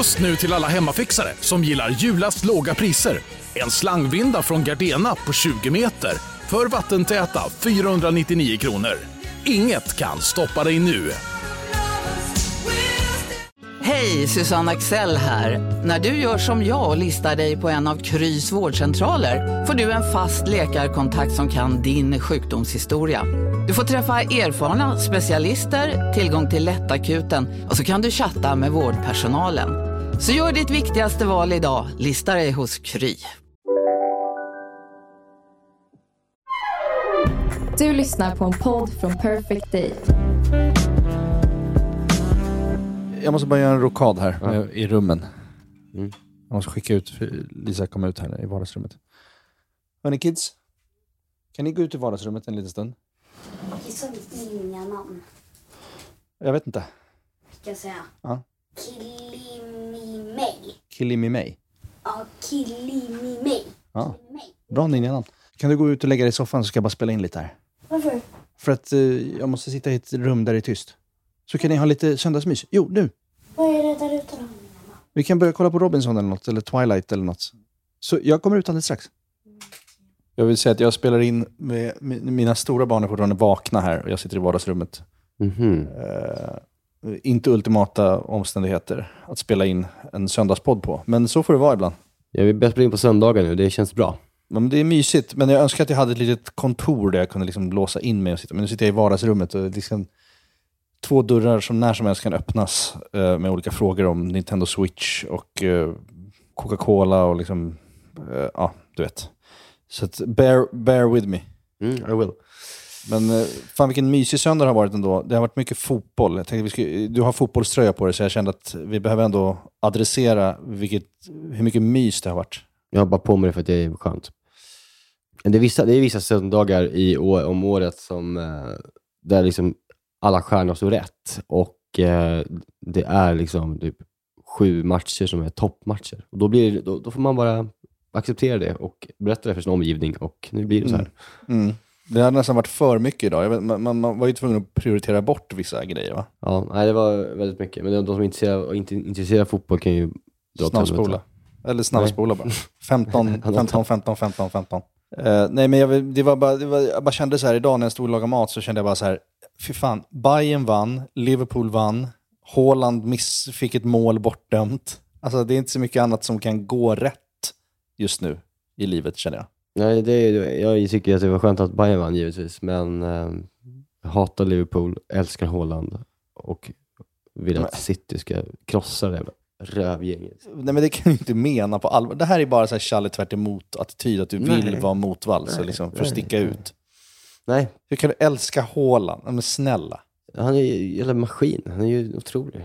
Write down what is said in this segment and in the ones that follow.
Just nu till alla hemmafixare som gillar julast låga priser. En slangvinda från Gardena på 20 meter för vattentäta 499 kronor. Inget kan stoppa dig nu. Hej, Susanne Axel här. När du gör som jag och listar dig på en av Krys vårdcentraler får du en fast läkarkontakt som kan din sjukdomshistoria. Du får träffa erfarna specialister, tillgång till lättakuten och så kan du chatta med vårdpersonalen. Så gör ditt viktigaste val idag, lista dig hos Kry. Du lyssnar på en podd från Perfect Day. Jag måste bara göra en rokad här Ja. eh, i rummen. Mm. Jag måste skicka ut, för Lisa kom ut här i vardagsrummet. Hörni kids, kan ni gå ut i vardagsrummet en liten stund? Det sa inga namn. Jag vet inte. Ska jag säga? Ja. Killimimej. Killimimej. Ja, Killimimej. Ja. Bra ninjanamn. Kan du gå ut och lägga dig i soffan så ska jag bara spela in lite här? Varför? För att eh, jag måste sitta i ett rum där det är tyst. Så kan ni ha lite söndagsmys. Jo, nu! Vad är det där ute då? Vi kan börja kolla på Robinson eller något, eller Twilight eller något. Så jag kommer ut alldeles strax. Jag vill säga att jag spelar in med mi- mina stora barn är fortfarande vakna här och jag sitter i vardagsrummet. Mhm. Eh, inte ultimata omständigheter att spela in en söndagspodd på, men så får det vara ibland. Ja, vi börjar spela in på söndagar nu, det känns bra. Men det är mysigt, men jag önskar att jag hade ett litet kontor där jag kunde liksom låsa in mig och sitta. Men nu sitter jag i vardagsrummet och det är liksom två dörrar som när som helst kan öppnas eh, med olika frågor om Nintendo Switch och eh, Coca-Cola och liksom, eh, ja, du vet. Så att bear, bear with me. Mm, I will. Men eh, fan vilken mysig söndag det har varit ändå. Det har varit mycket fotboll. Jag tänkte vi skulle, du har fotbollströja på dig så jag kände att vi behöver ändå adressera vilket, hur mycket mys det har varit. Jag har bara på mig det för att det är skönt. Men Det är vissa, det är vissa söndagar i, om året som, eh, där liksom alla stjärnor står rätt och eh, det är liksom typ sju matcher som är toppmatcher. Och då, blir, då, då får man bara acceptera det och berätta det för sin omgivning och nu blir det så här. Mm. Det har nästan varit för mycket idag. Vet, man, man, var ju tvungen att prioritera bort vissa grejer va? Ja, nej, det var väldigt mycket. Men de, de som är intresserade, och inte intresserade av fotboll kan ju dra Snabbspola. Eller snabbspola bara. 15, 15, 15, 15, 15. Eh, nej men jag, det var bara, det var, jag bara kände så här idag när jag stod och lagade mat så kände jag bara så här, fy fan, Bayern vann, Liverpool vann, Haaland miss, fick ett mål bortdömt. Alltså det är inte så mycket annat som kan gå rätt just nu i livet känner jag. Nej, det är, jag tycker att det var skönt att Bayern vann givetvis, men eh, hatar Liverpool, älskar Haaland och vill att City ska krossa det rövgänget. Nej men det kan du inte mena på allvar. Det här är bara så här Challe tvärt emot attityd, att du vill Nej. vara motvalls liksom, för att sticka ut. Nej, Hur kan du älska Haaland? Men snälla. han är ju en maskin. Han är ju otrolig.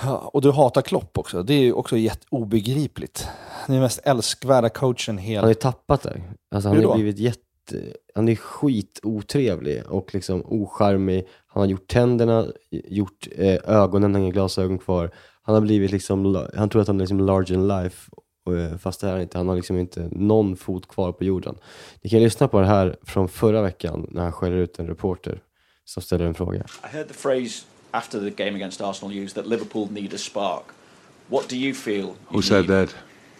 Ja, och du hatar Klopp också. Det är ju också jätte obegripligt. Han är den mest älskvärda coachen Han har hela... ju tappat det. Alltså, han har blivit jätte... Han är skitotrevlig och liksom ocharmig. Han har gjort tänderna, gjort eh, ögonen, han har inga glasögon kvar. Han har blivit liksom, han tror att han är liksom larger than life. eh, Fast det är han inte. Han har liksom inte någon fot kvar på jorden. Ni kan lyssna på det här från förra veckan när han skäller ut en reporter som ställer en fråga. I heard the phrase after the game against Arsenal used that Liverpool need a spark. What do you feel? you Who said need? that?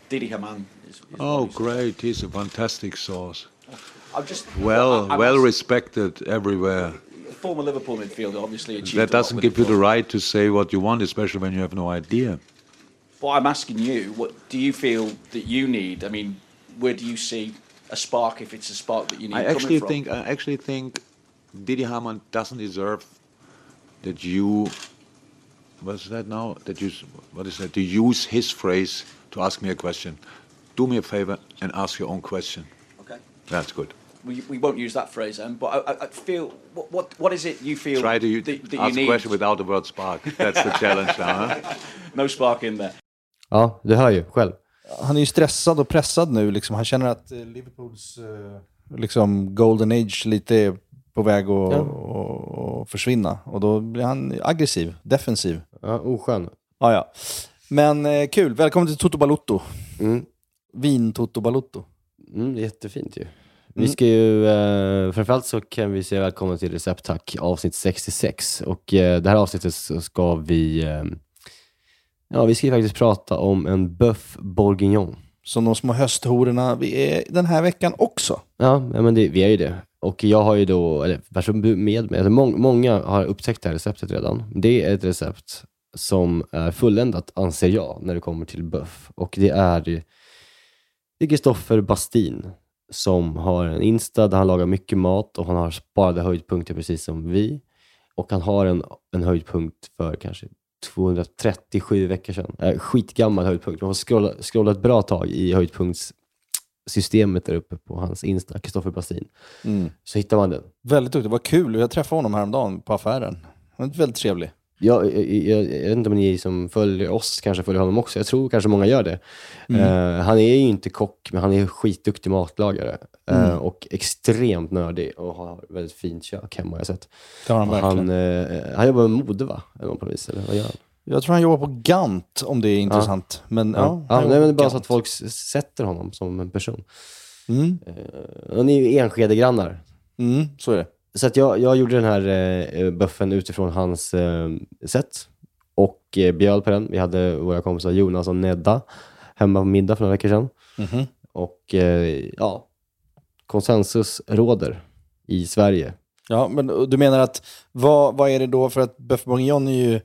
Didi Hamann. Is, is Oh, great. He's a fantastic source. Uh, I'm just Well, I- I well respected everywhere. Former Liverpool midfielder, obviously achieved That doesn't give you the right to say what you want, especially when you have no idea. But I'm asking you, what do you feel that you need? I mean, where do you see a spark if it's a spark that you need I actually from? think I actually think Didi Hamann doesn't deserve that you what's that now? That you what is that? To use his phrase to ask me a question. Do me a favor and ask your own question. Okay. That's good. We, we won't use that phrase then, but I, I, I feel what, what what is it you feel Try to u- that, that you ask a question without the word spark. That's the challenge now. Huh? No spark in there. Ja, du hör ju själv. Han är ju stressad och pressad nu. Liksom. Han känner att eh, Liverpools eh, liksom golden age lite är på väg att Ja. att- att försvinna. Och då blir han aggressiv, defensiv. Ja, oskön. Ja, ja. Men eh, kul, välkommen till Toto Balotto. Mm. Vin Toto Balotto. Mm, det är jättefint ju. Vi ska ju, eh, framförallt så kan vi säga välkommen till Recepttack avsnitt 66. Och eh, det här avsnittet så ska vi eh, Ja, vi ska ju faktiskt prata om en bœuf bourguignon. Som de små hösthororna vi är den här veckan också. Ja, ja, men det, vi är ju det. Och jag har ju då, eller personer med mig, alltså må, många har upptäckt det här receptet redan. Det är ett recept som är fulländat, anser jag, när det kommer till buff. Och det är, Kristoffer Bastin som har en Insta där han lagar mycket mat och han har sparade höjdpunkter precis som vi. Och han har en, en höjdpunkt för kanske 237 veckor sedan. Äh, skitgammal höjdpunkt. Man får scrolla, scrolla ett bra tag i höjdpunkts höjdpunktssystemet där uppe på hans Insta, Kristoffer Bastin. Mm. Så hittar man den. Väldigt duktig. Vad kul. Jag träffade honom häromdagen på affären. Han är väldigt trevlig. Jag, jag, jag, jag vet inte om ni som följer oss kanske följer honom också. Jag tror kanske många gör det. Eh, han är ju inte kock, men han är skitduktig matlagare. Eh, och extremt nördig och har väldigt fint kök hemma har jag sett. Det har han verkligen. Han, eh, han jobbar med mode va? Eller på vis, eller vad gör han? Jag tror han jobbar på Gant, om det är intressant. Men, ja, Ja, nej, men det är bara så Gant. att folk sätter honom som en person. Mm. Och ni är ju Enskede-grannar. Mm, så är det. Så att jag, jag gjorde den här eh, buffen utifrån hans eh, sätt och eh, bjöd på den. Vi hade våra kompisar Jonas och Nedda hemma på middag för några veckor sedan. Mhm. Och eh, ja, konsensus råder i Sverige. Ja, men du menar att vad, vad är det då? För att Bœuf bourguignon är ju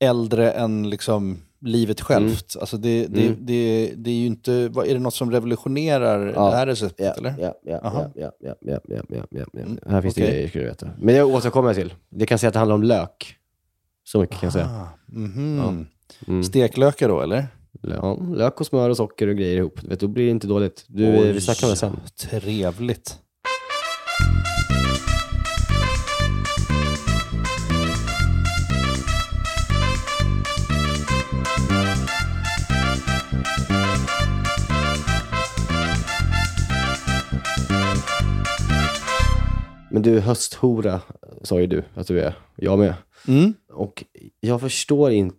äldre än liksom livet självt. Alltså det, det, Mm. det, det är ju inte... Är det något som revolutionerar Ja. det här receptet, Ja, eller? ja, ja, ja, ja, ja, ja, ja, ja, ja. Mm, Här finns det okej. grejer, ska du veta. Men det återkommer jag till. Det kan säga att det handlar om lök. Så mycket kan jag säga. Ah, mhm. Mm. Steklökar då, eller? Ja, lök och smör och socker och grejer ihop. Vet, då blir det inte dåligt. Du, Oj, vi snackar om det sen. Trevligt. Men du, hösthora sa ju du att du är. Jag med. Mm. Och jag förstår inte,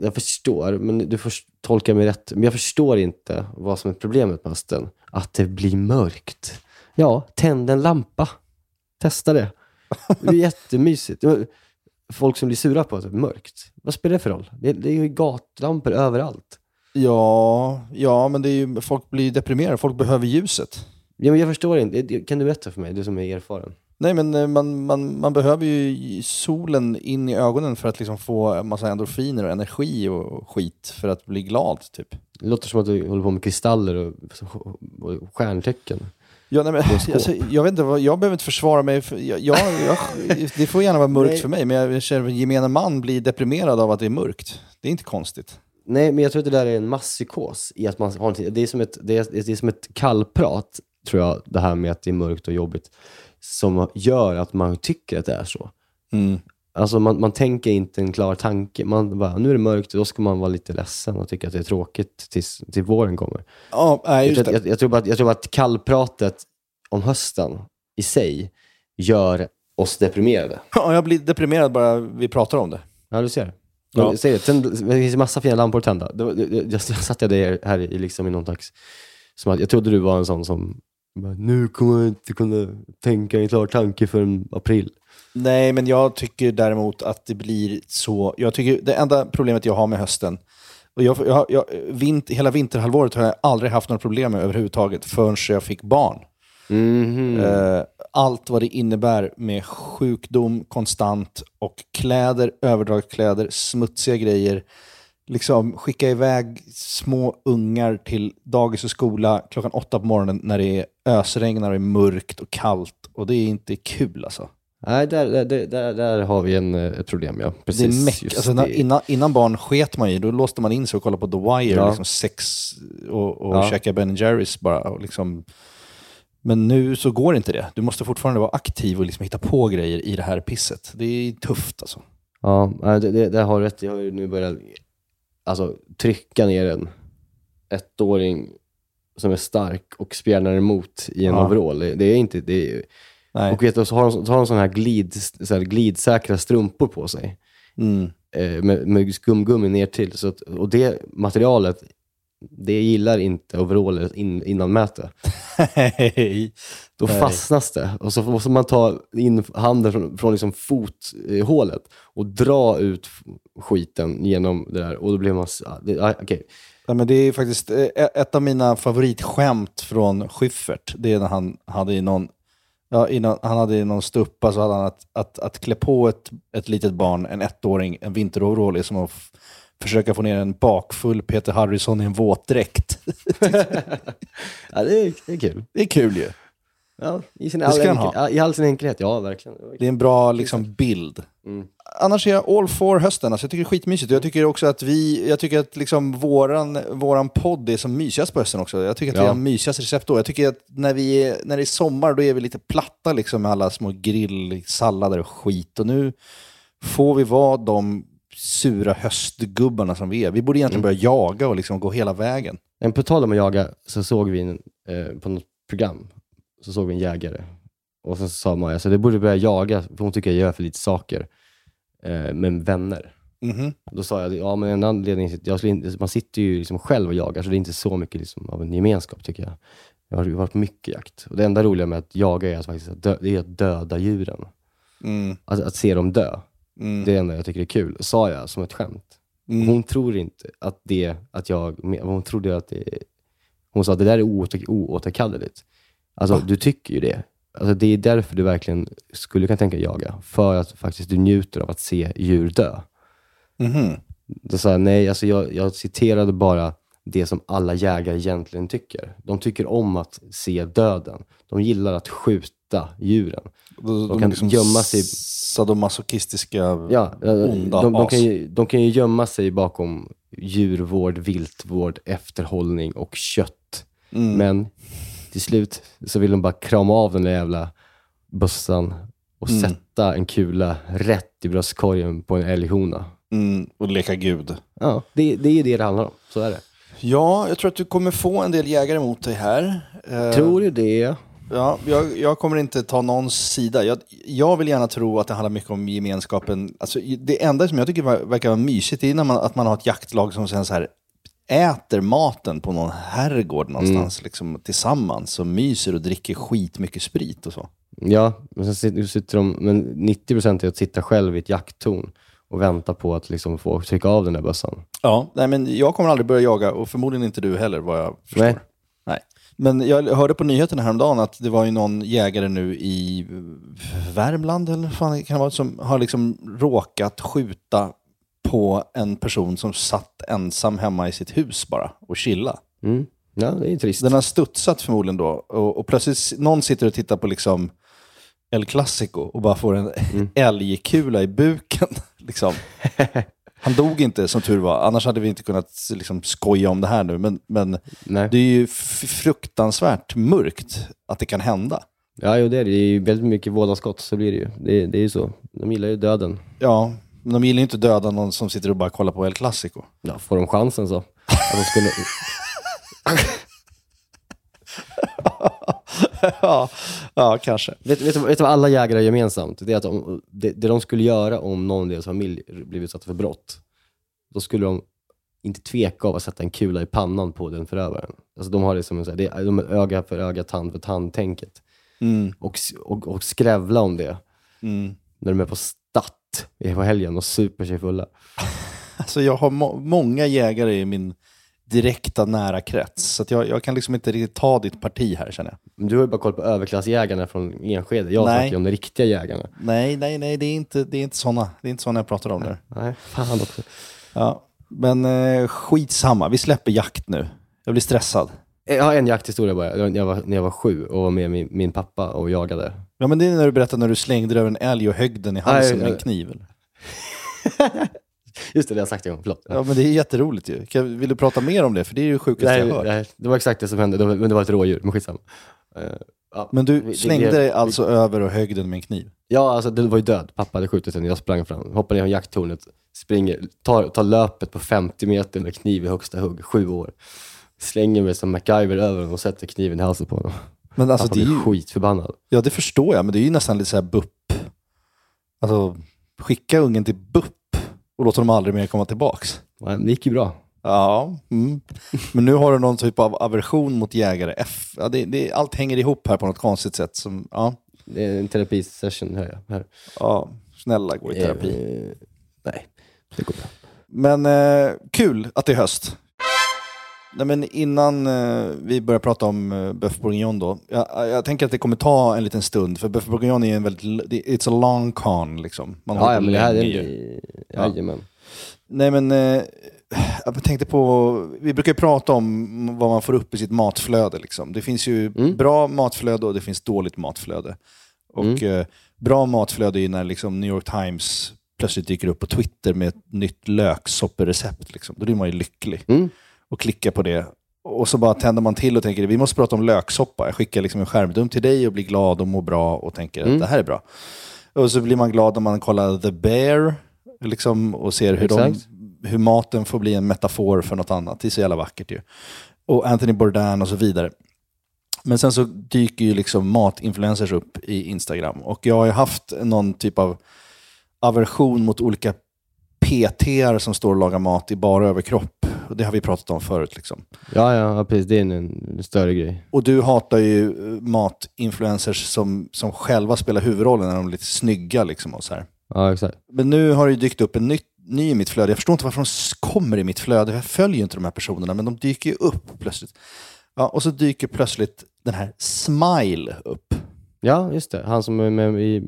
jag förstår, men du får tolka mig rätt, men jag förstår inte vad som är problemet med hösten. Att det blir mörkt. Ja, tänd en lampa. Testa det. Det är jättemysigt. Folk som blir sura på att det är mörkt. Vad spelar det för roll? Det, det är ju gatlampor överallt. Ja, ja, men det är ju, folk blir deprimerade. Folk behöver ljuset. Ja, men jag förstår inte. Kan du berätta för mig, du som är erfaren? Nej, men eh, man, man, man behöver ju solen in i ögonen för att liksom få en massa endorfiner och energi och skit för att bli glad, typ. Det låter som att du håller på med kristaller och, och stjärntecken. Ja, nej, men, alltså, jag, vet inte, jag behöver inte försvara mig. För, jag, jag, det får gärna vara mörkt Nej. för mig, men jag känner att gemene man blir deprimerad av att det är mörkt. Det är inte konstigt. Nej, men jag tror att det där är en masspsykos. I att man har det, är som ett, det, är, det är som ett kallprat, tror jag, det här med att det är mörkt och jobbigt, som gör att man tycker att det är så. Alltså man, man tänker inte en klar tanke. Man bara, nu är det mörkt, då ska man vara lite ledsen och tycka att det är tråkigt tills, till våren kommer. Ja, nej, Jag just tror, att, det. jag, jag, tror bara att, jag tror bara att kallpratet om hösten i sig gör oss deprimerade. Ja, jag blir deprimerad bara vi pratar om det. Ja, du ser. Ja. Säg det. Sen, det finns massa fina lampor att tända. Det, jag, jag satt jag där här i, liksom i någon slags... Som att, jag trodde du var en sån som... Nu kommer jag inte kunna tänka en klar tanke förrän april. Nej, men jag tycker däremot att det blir så... Jag tycker det enda problemet jag har med hösten, och jag, jag, jag, vint, hela vinterhalvåret har jag aldrig haft några problem med överhuvudtaget förrän jag fick barn. Mhm. Eh, allt vad det innebär med sjukdom konstant och kläder, överdragskläder, smutsiga grejer. Liksom skicka iväg små ungar till dagis och skola klockan åtta på morgonen när det är ösregnar och är mörkt och kallt. Och det är inte kul alltså. Nej, där, där, där, där, har vi en, eh, ett problem, ja. Precis. det är meck. Alltså, när, det. innan, innan barn sket man ju, då låste man in sig och kollade på The Wire, Ja. liksom sex och, och Ja. käka Ben Jerrys bara. Och liksom. Men nu så går inte det. Du måste fortfarande vara aktiv och liksom hitta på grejer i det här pisset. Det är tufft alltså. Ja, det, det, där har rätt. Jag har ju nu börjat alltså, trycka ner en ettåring som är stark och spjärnar emot i en Ja. overall. Det, är inte... Det är, Nej. Och vet du, så har de, så har de sådana här, glid, så här glidsäkra strumpor på sig. Mm. Eh, med, med skumgummi ner till. Så att, och det materialet det gillar inte overaller in, innan möte. Hej. Då Nej. fastnas det och så måste man ta in handen från, från liksom fothålet och dra ut skiten genom det där och då blir man... det- ja, Okej, Ja, men det är faktiskt eh, ett av mina favoritskämt från Schyffert. Det är när han hade i någon, ja, i någon, han hade i någon stuppa så hade han att, att, att klä på ett, ett litet barn, en ettåring, en vinteroverall som att försöka få ner en bakfull Peter Harrison i en våtdräkt. ja, det, är, det är kul. Det är kul ju. Ja, i, sin all enkel, ha. I all sin enkelhet, ja verkligen. Det är en bra liksom, bild. Mm. Annars är jag all for hösten. Alltså, jag tycker det är skitmysigt. Jag tycker också att vi, jag tycker att liksom våran, våran podd är som mysigast på hösten också. Jag tycker att vi Ja. har mysigast recept då. Jag tycker att när, vi är, när det är sommar då är vi lite platta liksom med alla små grillsallader och skit. Och nu får vi vara de sura höstgubbarna som vi är. Vi borde egentligen börja jaga och liksom gå hela vägen. Men på tal om att jaga så såg vi en, eh, på något program, så såg vi en jägare. Och sen så sa Maja, så det borde börja jaga, för hon tycker jag gör för lite saker. Eh, med vänner. Mhm. Då sa jag, ja men en anledning, jag skulle inte, man sitter ju liksom själv och jagar, så det är inte så mycket liksom av en gemenskap tycker jag. Jag har varit på mycket jakt. Och det enda roliga med att jaga är att, faktiskt att, dö, det är att döda djuren. Mm. Alltså att se dem dö. Mm. Det är det enda jag tycker är kul, sa jag som ett skämt. Mm. Hon tror inte att det, att jag, hon trodde att det, hon sa att det där är oåter, oåterkalleligt. Alltså du tycker ju det. Alltså, det är därför du verkligen skulle kunna tänka jaga. För att faktiskt du njuter av att se djur dö. Mhm. Då sa jag, nej, alltså jag, jag citerade bara det som alla jägare egentligen tycker. De tycker om att se döden. De gillar att skjuta djuren. De, De kan gömma sig- Sadomasochistiska Ja, onda de, de, kan ju, de kan ju gömma sig bakom djurvård, viltvård, efterhållning och kött. Mm. Men till slut så vill de bara krama av den där jävla bössan och Mm. sätta en kula rätt i bröstkorgen på en älghona. Mm, och leka gud. Ja, det, det är det det handlar om. Så är det. Ja, jag tror att du kommer få en del jägare mot dig här. Eh, Tror du det? Ja, jag, jag kommer inte ta någons sida. Jag, jag vill gärna tro att det handlar mycket om gemenskapen. Alltså, det enda som jag tycker ver- verkar vara mysigt är när man, att man har ett jaktlag som sen så här äter maten på någon herrgård någonstans liksom, tillsammans och myser och dricker skitmycket sprit och så. Ja, men sen sitter, sitter de, men 90% är att sitta själv i ett jakttorn och vänta på att liksom få trycka av den där bössan. Ja, nej, men jag kommer aldrig börja jaga och förmodligen inte du heller vad jag förstår. Nej. Men jag hörde på nyheterna häromdagen att det var ju någon jägare nu i Värmland eller fan det kan det vara, som har liksom råkat skjuta på en person som satt ensam hemma i sitt hus bara och chilla. Mm. Ja, det är trist. Den har studsat förmodligen då och, och plötsligt någon sitter och tittar på liksom El Clasico och bara får en älgkula i buken. liksom. Han dog inte som tur var, annars hade vi inte kunnat liksom, skoja om det här nu. Men, men det är ju fruktansvärt mörkt att det kan hända. Ja, jo, det är det. Det är väldigt mycket vådaskott, så blir det ju. Det, det är ju så. De gillar ju döden. Ja, men de gillar ju inte döda någon som sitter och bara kollar på El Clasico. Ja, får de chansen så. Att de skulle... ja, ja, kanske. vet, vet, vet du vad alla jägare har gemensamt? Det är att de, det, det de skulle göra om någon i deras familj blivit utsatt för brott, då skulle de inte tveka av att sätta en kula i pannan på den förövaren. Alltså de har det som en, så här- det de är öga för öga, tand för tand-tänket. Mm, Och, och, och skrävla om det mm. när de är på statt på helgen och super sig fulla. Alltså jag har må- många jägare i min direkta nära krets. Så jag, jag kan liksom inte riktigt ta ditt parti här känner jag. Du har ju bara koll på överklassjägarna från Enskede. Jag Nej. snackar ju om de riktiga jägarna. Nej, nej, nej, det är inte, det är inte sådana. Det är inte såna jag pratar om nu. Nej, fan också. Ja, men eh, skitsamma, vi släpper jakt nu. Jag blir stressad. Jag har en jakthistoria bara. När jag var, när jag var sju och var med min, min pappa och jagade. Ja, men det är när du berättar när du slängde över en älg och högg den i halsen Nej, med en kniv. Just det, det har jag sagt en gång. Förlåt. Ja, men det är jätteroligt ju. Kan, vill du prata mer om det? För det är ju det sjukaste Nej, jag hört. nej, det var exakt det som hände, Det var- men det var ett rådjur. Men skitsamma. Eh, ja. Men du slängde vi- dig alltså över och högg den med en kniv? Ja, alltså den var ju död. Pappa hade skjutit den. Jag sprang fram, hoppade ner från jakttornet, springer, tar, tar löpet på 50 meter med kniv i högsta hugg, sju år. Slänger mig som MacGyver över honom och sätter kniven i halsen på honom. Men alltså Pappa det är ju... skitförbannad. Ja, det förstår jag, men det är ju nästan lite så här BUP. Alltså, skicka ungen till BUP och låta dem aldrig mer komma tillbaks. Det gick ju bra. Ja, mm. men nu har du någon typ av aversion mot jägare. F, ja, det, det, allt hänger ihop här på något konstigt sätt. Som, ja, Det är en terapisession hör jag. Här. ja, snälla gå i terapi. Eh, nej, det går bra. Men eh, kul att det är höst. Nej, men innan eh, vi börjar prata om eh, Bourguignon då. Jag, jag tänker att det kommer ta en liten stund, för Boeuf Bourguignon är en väldigt... det- It's a long con liksom. Man Ja, men det här är... länge ju. Ja. Jajamän. Nej men, eh, jag tänkte på, vi brukar ju prata om vad man får upp i sitt matflöde. Liksom. Det finns ju Mm. bra matflöde och det finns dåligt matflöde. Och Mm. eh, bra matflöde är ju när liksom, New York Times plötsligt dyker upp på Twitter med ett nytt löksopperecept. Liksom. Då blir man ju lycklig. Mm. Och klickar på det. Och så bara tänder man till och tänker vi måste prata om löksoppa. Jag skickar liksom en skärmdump till dig och blir glad och mår bra och tänker Mm. att det här är bra. Och så blir man glad när man kollar The Bear liksom, och ser hur, de, hur maten får bli en metafor för något annat. Det är så jävla vackert ju. Och Anthony Bourdain och så vidare. Men sen så dyker ju liksom matinfluencers upp i Instagram. Och jag har ju haft någon typ av aversion mot olika PTR som står och lagar mat i bara överkropp. Det har vi pratat om förut. Liksom. Ja, ja, precis. Det är en, en större grej. Och du hatar ju eh, matinfluencers som, som själva spelar huvudrollen när de är lite snygga. Liksom, och så här. Ja, exakt. Men nu har det ju dykt upp en ny, ny i mitt flöde. Jag förstår inte varför de kommer i mitt flöde. Jag följer ju inte de här personerna, men de dyker ju upp plötsligt. Ja, och så dyker plötsligt den här Smile upp. Ja, just det. Han som är med i...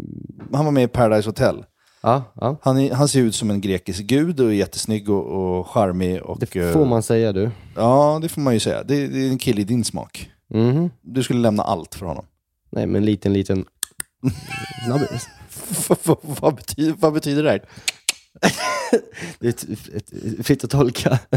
Han var med i Paradise Hotel. Ja, ja. Han, är, han ser ut som en grekisk gud och är jättesnygg och, och charmig. Och, Det får man säga du. Ja, det får man ju säga. Det, det är en kille i din smak. Mhm. Du skulle lämna allt för honom. Nej, men en liten, liten... snabbis. vad, betyder, vad betyder det här? Det är fritt att tolka.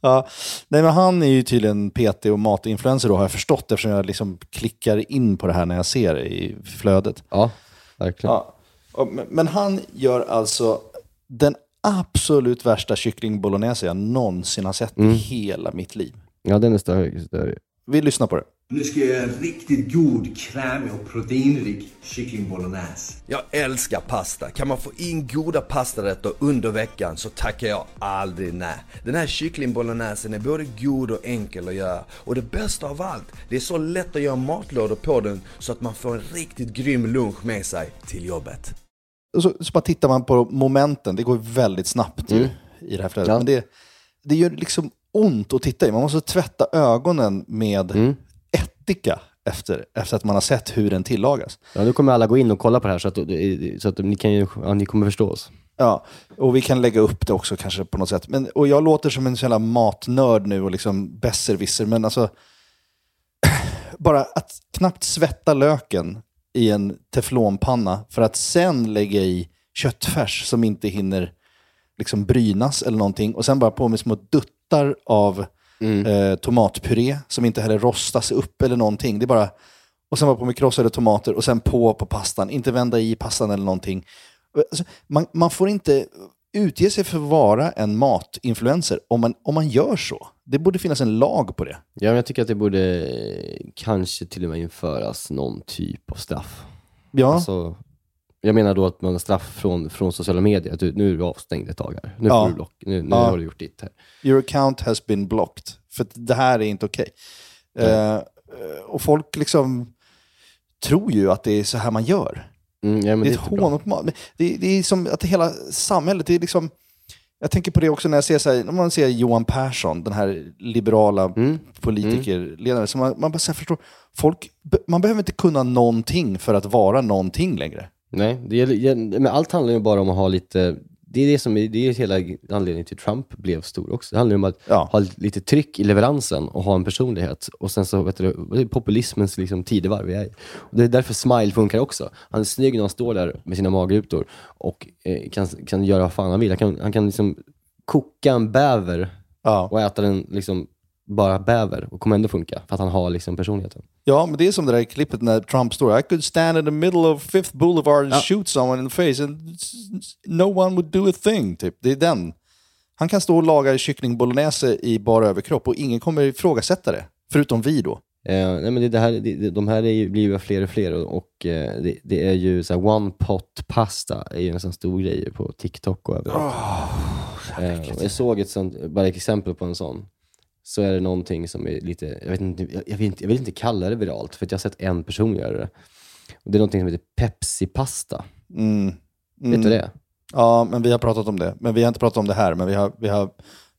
Ja, nej men han är ju tydligen PT och matinfluencer då har jag förstått eftersom jag liksom klickar in på det här när jag ser det i flödet. Ja, verkligen. Ja. Men han gör alltså den absolut värsta kyckling bolognese jag någonsin har sett Mm. i hela mitt liv. Ja, den är större. större. Vi lyssnar på det. Nu ska jag göra en riktigt god, krämig och proteinrik kyckling bolognese. Jag älskar pasta. Kan man få in goda pastarätter under veckan så tackar jag aldrig nej. Den här kycklingbolognesen är både god och enkel att göra. Och det bästa av allt, det är så lätt att göra matlådor på den så att man får en riktigt grym lunch med sig till jobbet. Och så, så bara tittar man på momenten, det går ju väldigt snabbt ju, Mm. i det här flödet. Ja. Men det, det gör liksom ont att titta i. Man måste tvätta ögonen med Mm. Ättika efter, efter att man har sett hur den tillagas. Ja, nu kommer alla gå in och kolla på det här så att, så att ni, kan ju, ja, ni kommer förstå oss. Ja, och vi kan lägga upp det också kanske på något sätt. Men, och jag låter som en sån jävla matnörd nu och liksom besserwisser, men alltså bara att knappt svetta löken i en teflonpanna för att sen lägga i köttfärs som inte hinner liksom brynas eller någonting och sen bara på med små duttar av eh, tomatpuré som inte heller rostas upp eller någonting. Det är bara, och sen bara på med krossade tomater och sen på på pastan. Inte vända i pastan eller någonting. Alltså, man, man får inte utge sig för att vara en matinfluencer om man, om man gör så. Det borde finnas en lag på det. Ja, men jag tycker att det borde kanske till och med införas någon typ av straff. Ja, Alltså, jag menar då att man har straff från, från sociala medier. Att du, nu är du avstängd ett tag här. Nu, Ja. du block, nu, nu Ja. har du gjort ditt här. your account has been blocked. För det här är inte okej. Eh, och folk liksom tror ju att det är så här man gör. Mm, ja, det är ett hån mot mat. Men Det, det är som att hela samhället, det är liksom... Jag tänker på det också när jag ser, så här, när man ser Johan Persson, den här liberala Mm. politikerledaren. Så man, man bara så här, förstår, folk, be- man behöver inte kunna någonting för att vara någonting längre. Nej, det gäller, men allt handlar ju bara om att ha lite, det är det som är, det är hela anledningen till Trump blev stor också. Det handlar ju om att Ja. ha lite tryck i leveransen och ha en personlighet. Och sen så, vet du, det är populismens liksom, tidevarv vi är i. Och det är därför Smile funkar också. Han är snygg när han står där med sina magrutor och eh, kan, kan göra vad fan han vill. Han kan, han kan liksom koka en bäver Ja. och äta den liksom bara bäver och kommer ändå funka för att han har liksom personligheten. Ja, men det är som det där klippet när Trump står I could stand in the middle of Fifth Boulevard and Ja. shoot someone in the face and no one would do a thing. Typ. Det är den. Han kan stå och laga kyckling bolognese i bara överkropp och ingen kommer ifrågasätta det. Förutom vi då. Eh, nej men det, det här, det, de här är ju, blir ju fler och fler och, och eh, det, det är ju så här, one pot pasta är ju en sån stor grej på TikTok och överallt. Eh, och jag såg ett sånt, bara ett exempel på en sån. Så är det någonting som är lite, jag, vet inte, jag, vill inte, jag vill inte kalla det viralt, för att jag har sett en person göra det. Och det är någonting som heter Pepsi-pasta. Mm. Vet du vad det? Ja, men vi har pratat om det. Men vi har inte pratat om det här, men vi har, vi har,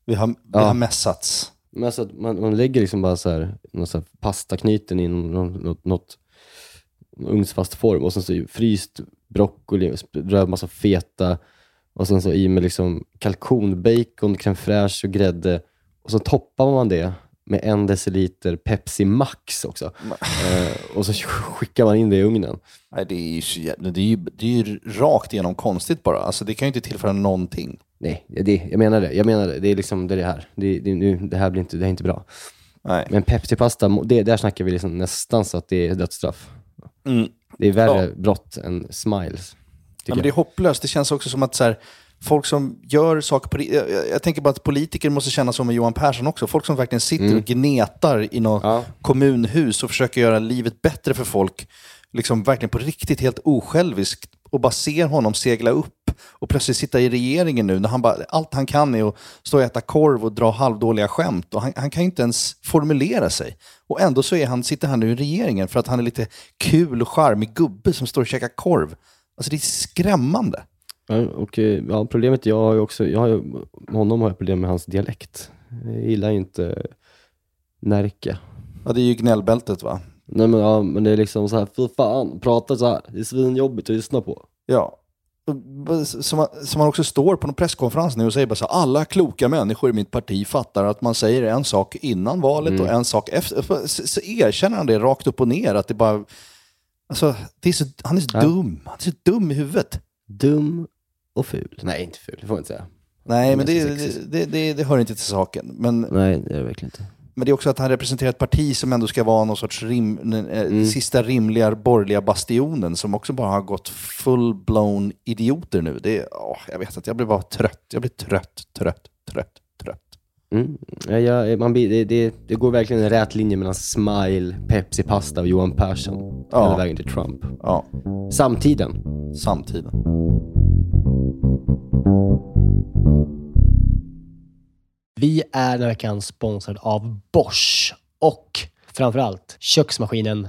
vi har, vi Ja. har mässats. Men alltså, att man, man lägger liksom bara så här, någon så här pastaknyten i någon, något, något ugnsfast form och sen så fryst broccoli, röd massa feta och sen så i med liksom kalkon, bacon, crème fraîche och grädde och så toppar man det med en deciliter Pepsi Max också. Eh, och så skickar man in det i ugnen. Nej, det är ju, så jävla, det är ju, det är ju rakt igenom konstigt bara. Alltså, det kan ju inte tillföra någonting. Nej, det, jag menar det. Jag menar det. Det är liksom det, är det här. Det, det, nu, det här blir inte, det är inte bra. Nej. Men Pepsi-pasta, det, där snackar vi liksom nästan så att det är dödsstraff. Mm. Det är värre Ja. brott än smiles. Ja, men det är hopplöst. Det känns också som att så här, folk som gör saker på... Jag, jag, tänker bara att politiker måste känna så med Johan Persson också. Folk som verkligen sitter Mm. och gnetar i något Ja. kommunhus och försöker göra livet bättre för folk. Liksom verkligen på riktigt helt osjälviskt. Och bara ser honom segla upp och plötsligt sitta i regeringen nu. När han bara, allt han kan är att stå och äta korv och dra halvdåliga skämt. Och han, han kan inte ens formulera sig. Och ändå så är han, sitter han nu i regeringen för att han är lite kul och charmig gubbe som står och käkar korv. Alltså det är skrämmande. Och eh, ja, problemet, jag har ju också, jag har ju, honom har jag problem med hans dialekt. Jag gillar ju inte Närke. Ja, det är ju gnällbältet va? Nej men, ja, men det är liksom så här, för fan, prata så här. Det är svinjobbigt att lyssna på. Ja. Som man, som man också står på en presskonferens nu och säger bara så här, alla kloka människor i mitt parti fattar att man säger en sak innan valet Mm. och en sak efter. Så, så erkänner han det rakt upp och ner, att det bara... Alltså, det är så, han är så Ja. dum. Han är så dum i huvudet. Dum och ful. Nej, inte ful. Det får jag inte säga. Nej, men Det det, det, det, hör inte till saken. Men, Nej, det är det verkligen inte. men det är också att han representerar ett parti som ändå ska vara någon sorts rim, eh, Mm. sista rimliga borgerliga bastionen som också bara har gått full-blown idioter nu. Det är, åh, jag vet att jag blir bara trött. Jag blir trött, trött, trött, trött. Mm. Ja, ja, man det, det, det går verkligen en rät linje mellan Smile, Pepsi Pasta och Johan Persson. Ja. Hela vägen till Trump. Ja, Samtiden. samtiden. Vi är den här veckan sponsrade av Bosch och framförallt köksmaskinen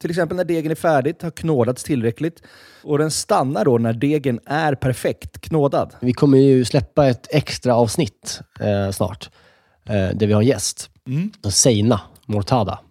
till exempel när degen är färdigt, har knådats tillräckligt. Och den stannar då när degen är perfekt knådad. Vi kommer ju släppa ett extra avsnitt eh, snart eh, där vi har en gäst. Mm. Seina Mortada.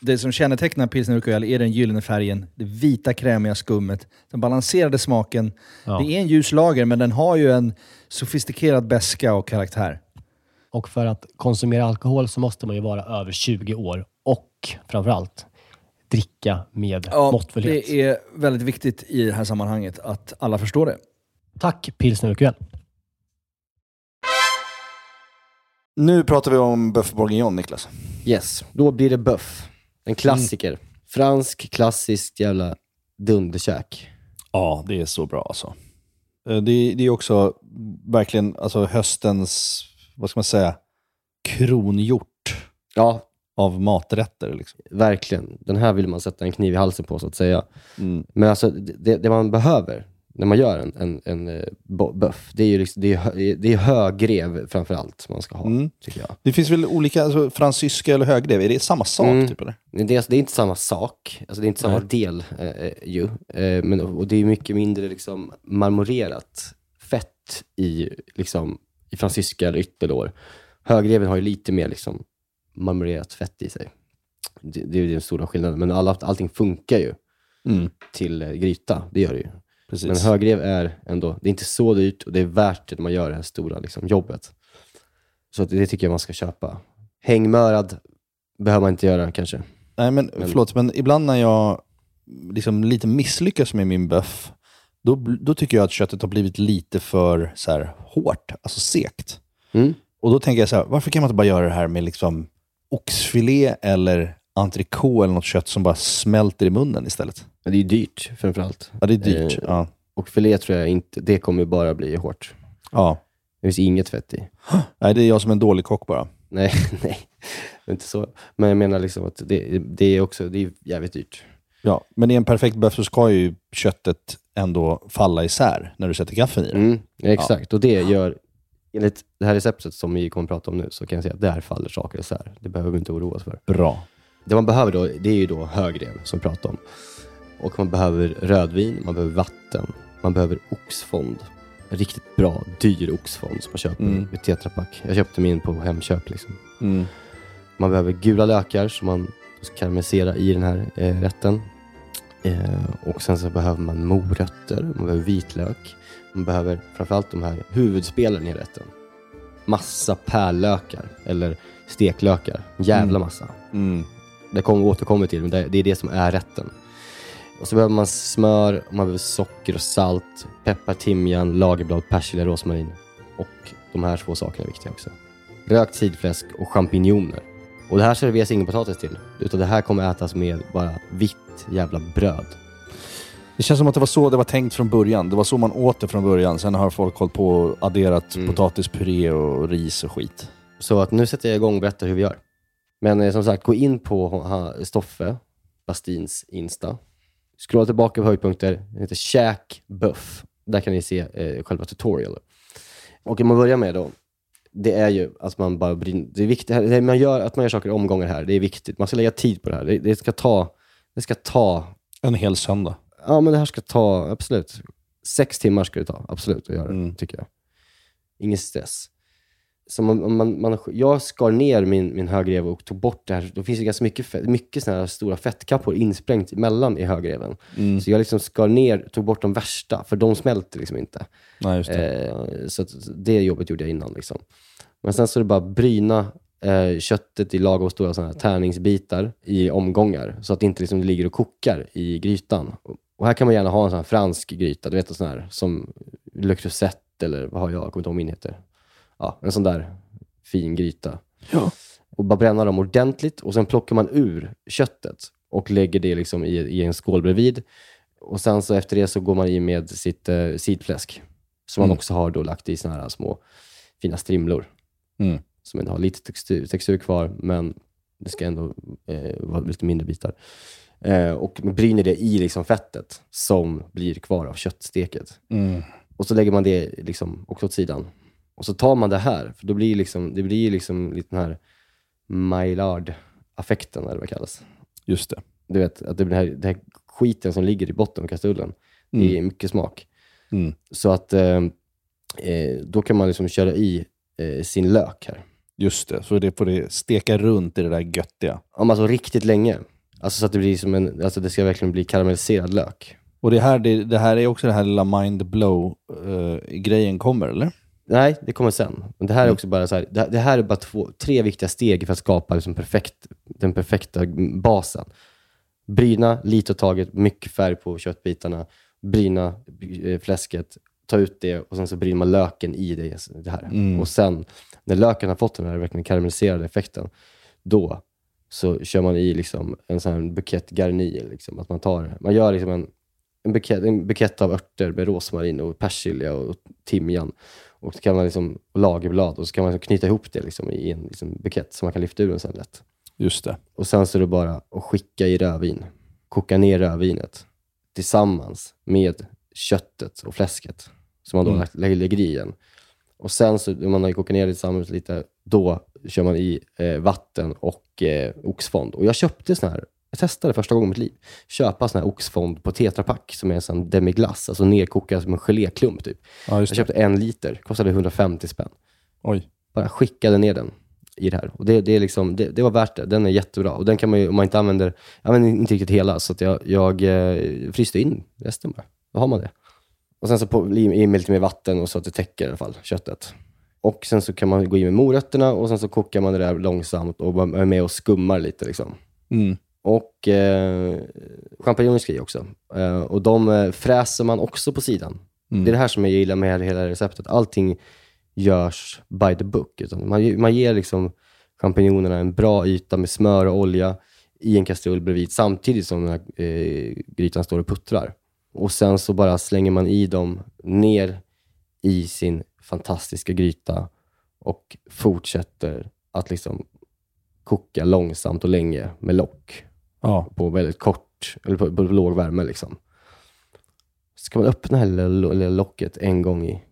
Det som kännetecknar pilsner urquell är den gyllene färgen, det vita krämiga skummet, den balanserade smaken. Ja. Det är en ljus lager, men den har ju en sofistikerad beska och karaktär. Och för att konsumera alkohol så måste man ju vara över 20 år och framförallt dricka med måttfullhet. det är väldigt viktigt i det här sammanhanget att alla förstår det. Tack Pilsner Urquell. Nu pratar vi om Boeuf bourguignon, Niklas. Yes, då blir det böff. En klassiker. Fransk, klassiskt jävla dunderkäk. Ja, det är så bra alltså. Eh, Det, det är också verkligen alltså, höstens, vad ska man säga, kronhjort Ja, av maträtter. Liksom. verkligen. Den här vill man sätta en kniv i halsen på så att säga. Mm. Men alltså det, det man behöver när man gör en, en, en eh, böff, det är ju liksom, det är, det är högrev framför allt man ska ha, Mm. tycker jag. Det finns väl olika, alltså, fransyska eller högrev, är det samma sak? Mm. Typ, eller? Det är, det är inte samma sak, alltså, det är inte samma Nej. del eh, eh, ju. Eh, men, och det är mycket mindre liksom, marmorerat fett i, liksom, i fransyska eller ytterlår. Högreven har ju lite mer liksom, marmorerat fett i sig. Det, det är ju den stora skillnaden. Men alla, allting funkar ju Mm. till eh, gryta, det gör det ju. Precis. Men högrev är ändå, det är inte så dyrt och det är värt det när man gör det här stora liksom, jobbet. Så det tycker jag man ska köpa. Hängmörad behöver man inte göra kanske. Nej, men, Men- förlåt, men ibland när jag liksom lite misslyckas med min böff, då, då tycker jag att köttet har blivit lite för så här, hårt, alltså sekt. Mm. Och då tänker jag så här, varför kan man inte bara göra det här med liksom oxfilé eller entrecote eller något kött som bara smälter i munnen istället? Men det är ju dyrt framförallt. Ja, det är dyrt. Eh, Ja. Och filé tror jag inte, det kommer bara bli hårt. ja. Det finns inget fett i. Nej, det är jag som är en dålig kock bara. Nej, nej. Inte så. Men jag menar liksom att det, det är också, det är jävligt dyrt. Ja, men i en perfekt böff så ska ju köttet ändå falla isär när du sätter gaffeln i det. Mm, ja, exakt, och det gör, enligt det här receptet som vi kommer att prata om nu, så kan jag säga att där faller saker isär. Det behöver vi inte oroa oss för. Bra. Det man behöver då, det är ju då högrev som vi pratade om. Och man behöver rödvin, man behöver vatten, man behöver oxfond. En riktigt bra, dyr oxfond som man köper Mm. i Tetra Pak. Jag köpte min på Hemköp. Liksom. Mm. Man behöver gula lökar som man ska karamellisera i den här eh, rätten. Eh, och sen så behöver man morötter, man behöver vitlök. Man behöver framförallt de här huvudspelen i rätten. Massa pärlökar, eller steklökar. En jävla Mm. massa. Mm. Det kommer återkommer till, men det, det är det som är rätten. Och så behöver man smör, man behöver socker och salt, peppar, timjan, lagerblad, persilja, rosmarin. Och de här två sakerna är viktiga också. Rökt sidfläsk och champinjoner. Och det här serveras ingen potatis till, utan det här kommer ätas med bara vitt jävla bröd. Det känns som att det var så det var tänkt från början. Det var så man åt det från början. Sen har folk hållit på och adderat Mm. potatispuré och ris och skit. Så att nu sätter jag igång och berättar hur vi gör. Men eh, som sagt, gå in på Stoffe Bastins Insta. Scrolla tillbaka på höjdpunkter. Den heter Käk Buff. Där kan ni se eh, själva tutorialen. Och om man börjar med då, det är ju att man bara brinner. Det är viktigt, det man gör, att man gör saker i omgångar här, det är viktigt. Man ska lägga tid på det här. Det, det ska ta, det ska ta, En hel söndag. ja men det här ska ta, absolut. Sex timmar ska det ta, absolut, att göra Mm. tycker jag. Ingen stress. Så man, man, man, jag skar ner min, min högrev och tog bort det här. Då finns det ganska mycket, fett, mycket såna här stora fettkappor insprängt emellan i högreven. Mm. Så jag liksom skar ner, tog bort de värsta, för de smälter liksom inte. Nej, det. Eh, så det jobbet gjorde jag innan. Liksom. Men sen så är det bara bryna eh, köttet i lagom stora såna här tärningsbitar i omgångar, så att det inte liksom ligger och kokar i grytan. Och här kan man gärna ha en sån fransk gryta, du vet en sån här som Le Creuset eller vad har jag, jag kommer inte ihåg min heter. Ja, en sån där fin gryta. Ja. Och bara bränna dem ordentligt och sen plockar man ur köttet och lägger det liksom i, i en skål bredvid. Och sen så efter det så går man i med sitt eh, sidfläsk som man Mm. också har då lagt i såna här små fina strimlor. Mm. Som ändå har lite textur, textur kvar, men det ska ändå eh, vara lite mindre bitar. Eh, och man bryner det i liksom fettet som blir kvar av köttsteket. Mm. Och så lägger man det liksom också åt sidan. Och så tar man det här, för då blir liksom, det blir liksom lite den här Maillard-affekten, eller vad det kallas. Just det. Du vet, att det, blir den här, den här skiten som ligger i botten av kastrullen, det är mycket smak. Mm. Så att eh, eh, då kan man liksom köra i eh, sin lök här. Just det, så det får det steka runt i det där göttiga. Ja, men alltså riktigt länge. Alltså så att det blir som en, alltså det ska verkligen bli karamelliserad lök. Och det här, det, det här är också den här lilla mind blow-grejen kommer, eller? Nej, det kommer sen. Men det här är Mm. också bara så här, det, det här är bara två, tre viktiga steg för att skapa liksom perfekt, den perfekta basen. Bryna lite åt taget, mycket färg på köttbitarna. Bryna eh, fläsket, ta ut det och sen så bryner man löken i det, det här. Mm. Och sen, när löken har fått den här verkligen karamelliserade effekten, då så kör man i liksom en sån här bukett garni. Liksom, att man, tar, man gör liksom en, en, bukett, en bukett av örter med rosmarin och persilja och timjan. Och så kan man liksom, och lagerblad och så kan man liksom knyta ihop det liksom i en liksom bukett så man kan lyfta ur den sen lätt. Just det. Och sen så är det bara att skicka i rödvin. Koka ner rödvinet tillsammans med köttet och fläsket som man då Mm. lägger, lägger i igen. Och sen så, när man har kokat ner det tillsammans lite, då kör man i eh, vatten och eh, oxfond. Och jag köpte sån här, jag testade första gången i mitt liv, köpa sån här oxfond på Tetra Pak som är en sån demiglass, alltså nerkokad som en geléklump typ. Ja, jag köpte en liter, kostade 150 spänn. Oj. Bara skickade ner den i det här. Och det, det, är liksom, det, det var värt det. Den är jättebra. Och den kan man ju, om man inte använder, jag använder inte riktigt hela, så jag, jag eh, fryste in resten bara. Då har man det. Och sen så på, i i med lite mer vatten och så att det täcker i alla fall köttet. Och sen så kan man gå in med morötterna och sen så kokar man det där långsamt och är med och skummar lite liksom. Mm. Och eh, champinjoner ska i också. Eh, och de eh, fräser man också på sidan. Mm. Det är det här som jag gillar med hela receptet. Allting görs by the book. Man, man ger liksom champinjonerna en bra yta med smör och olja i en kastrull bredvid samtidigt som den här, eh, grytan står och puttrar. Och sen så bara slänger man i dem ner i sin fantastiska gryta och fortsätter att liksom koka långsamt och länge med lock Ja. på väldigt kort, eller på, på låg värme. Liksom. Så kan man öppna det här lilla, lo- lilla locket en gång i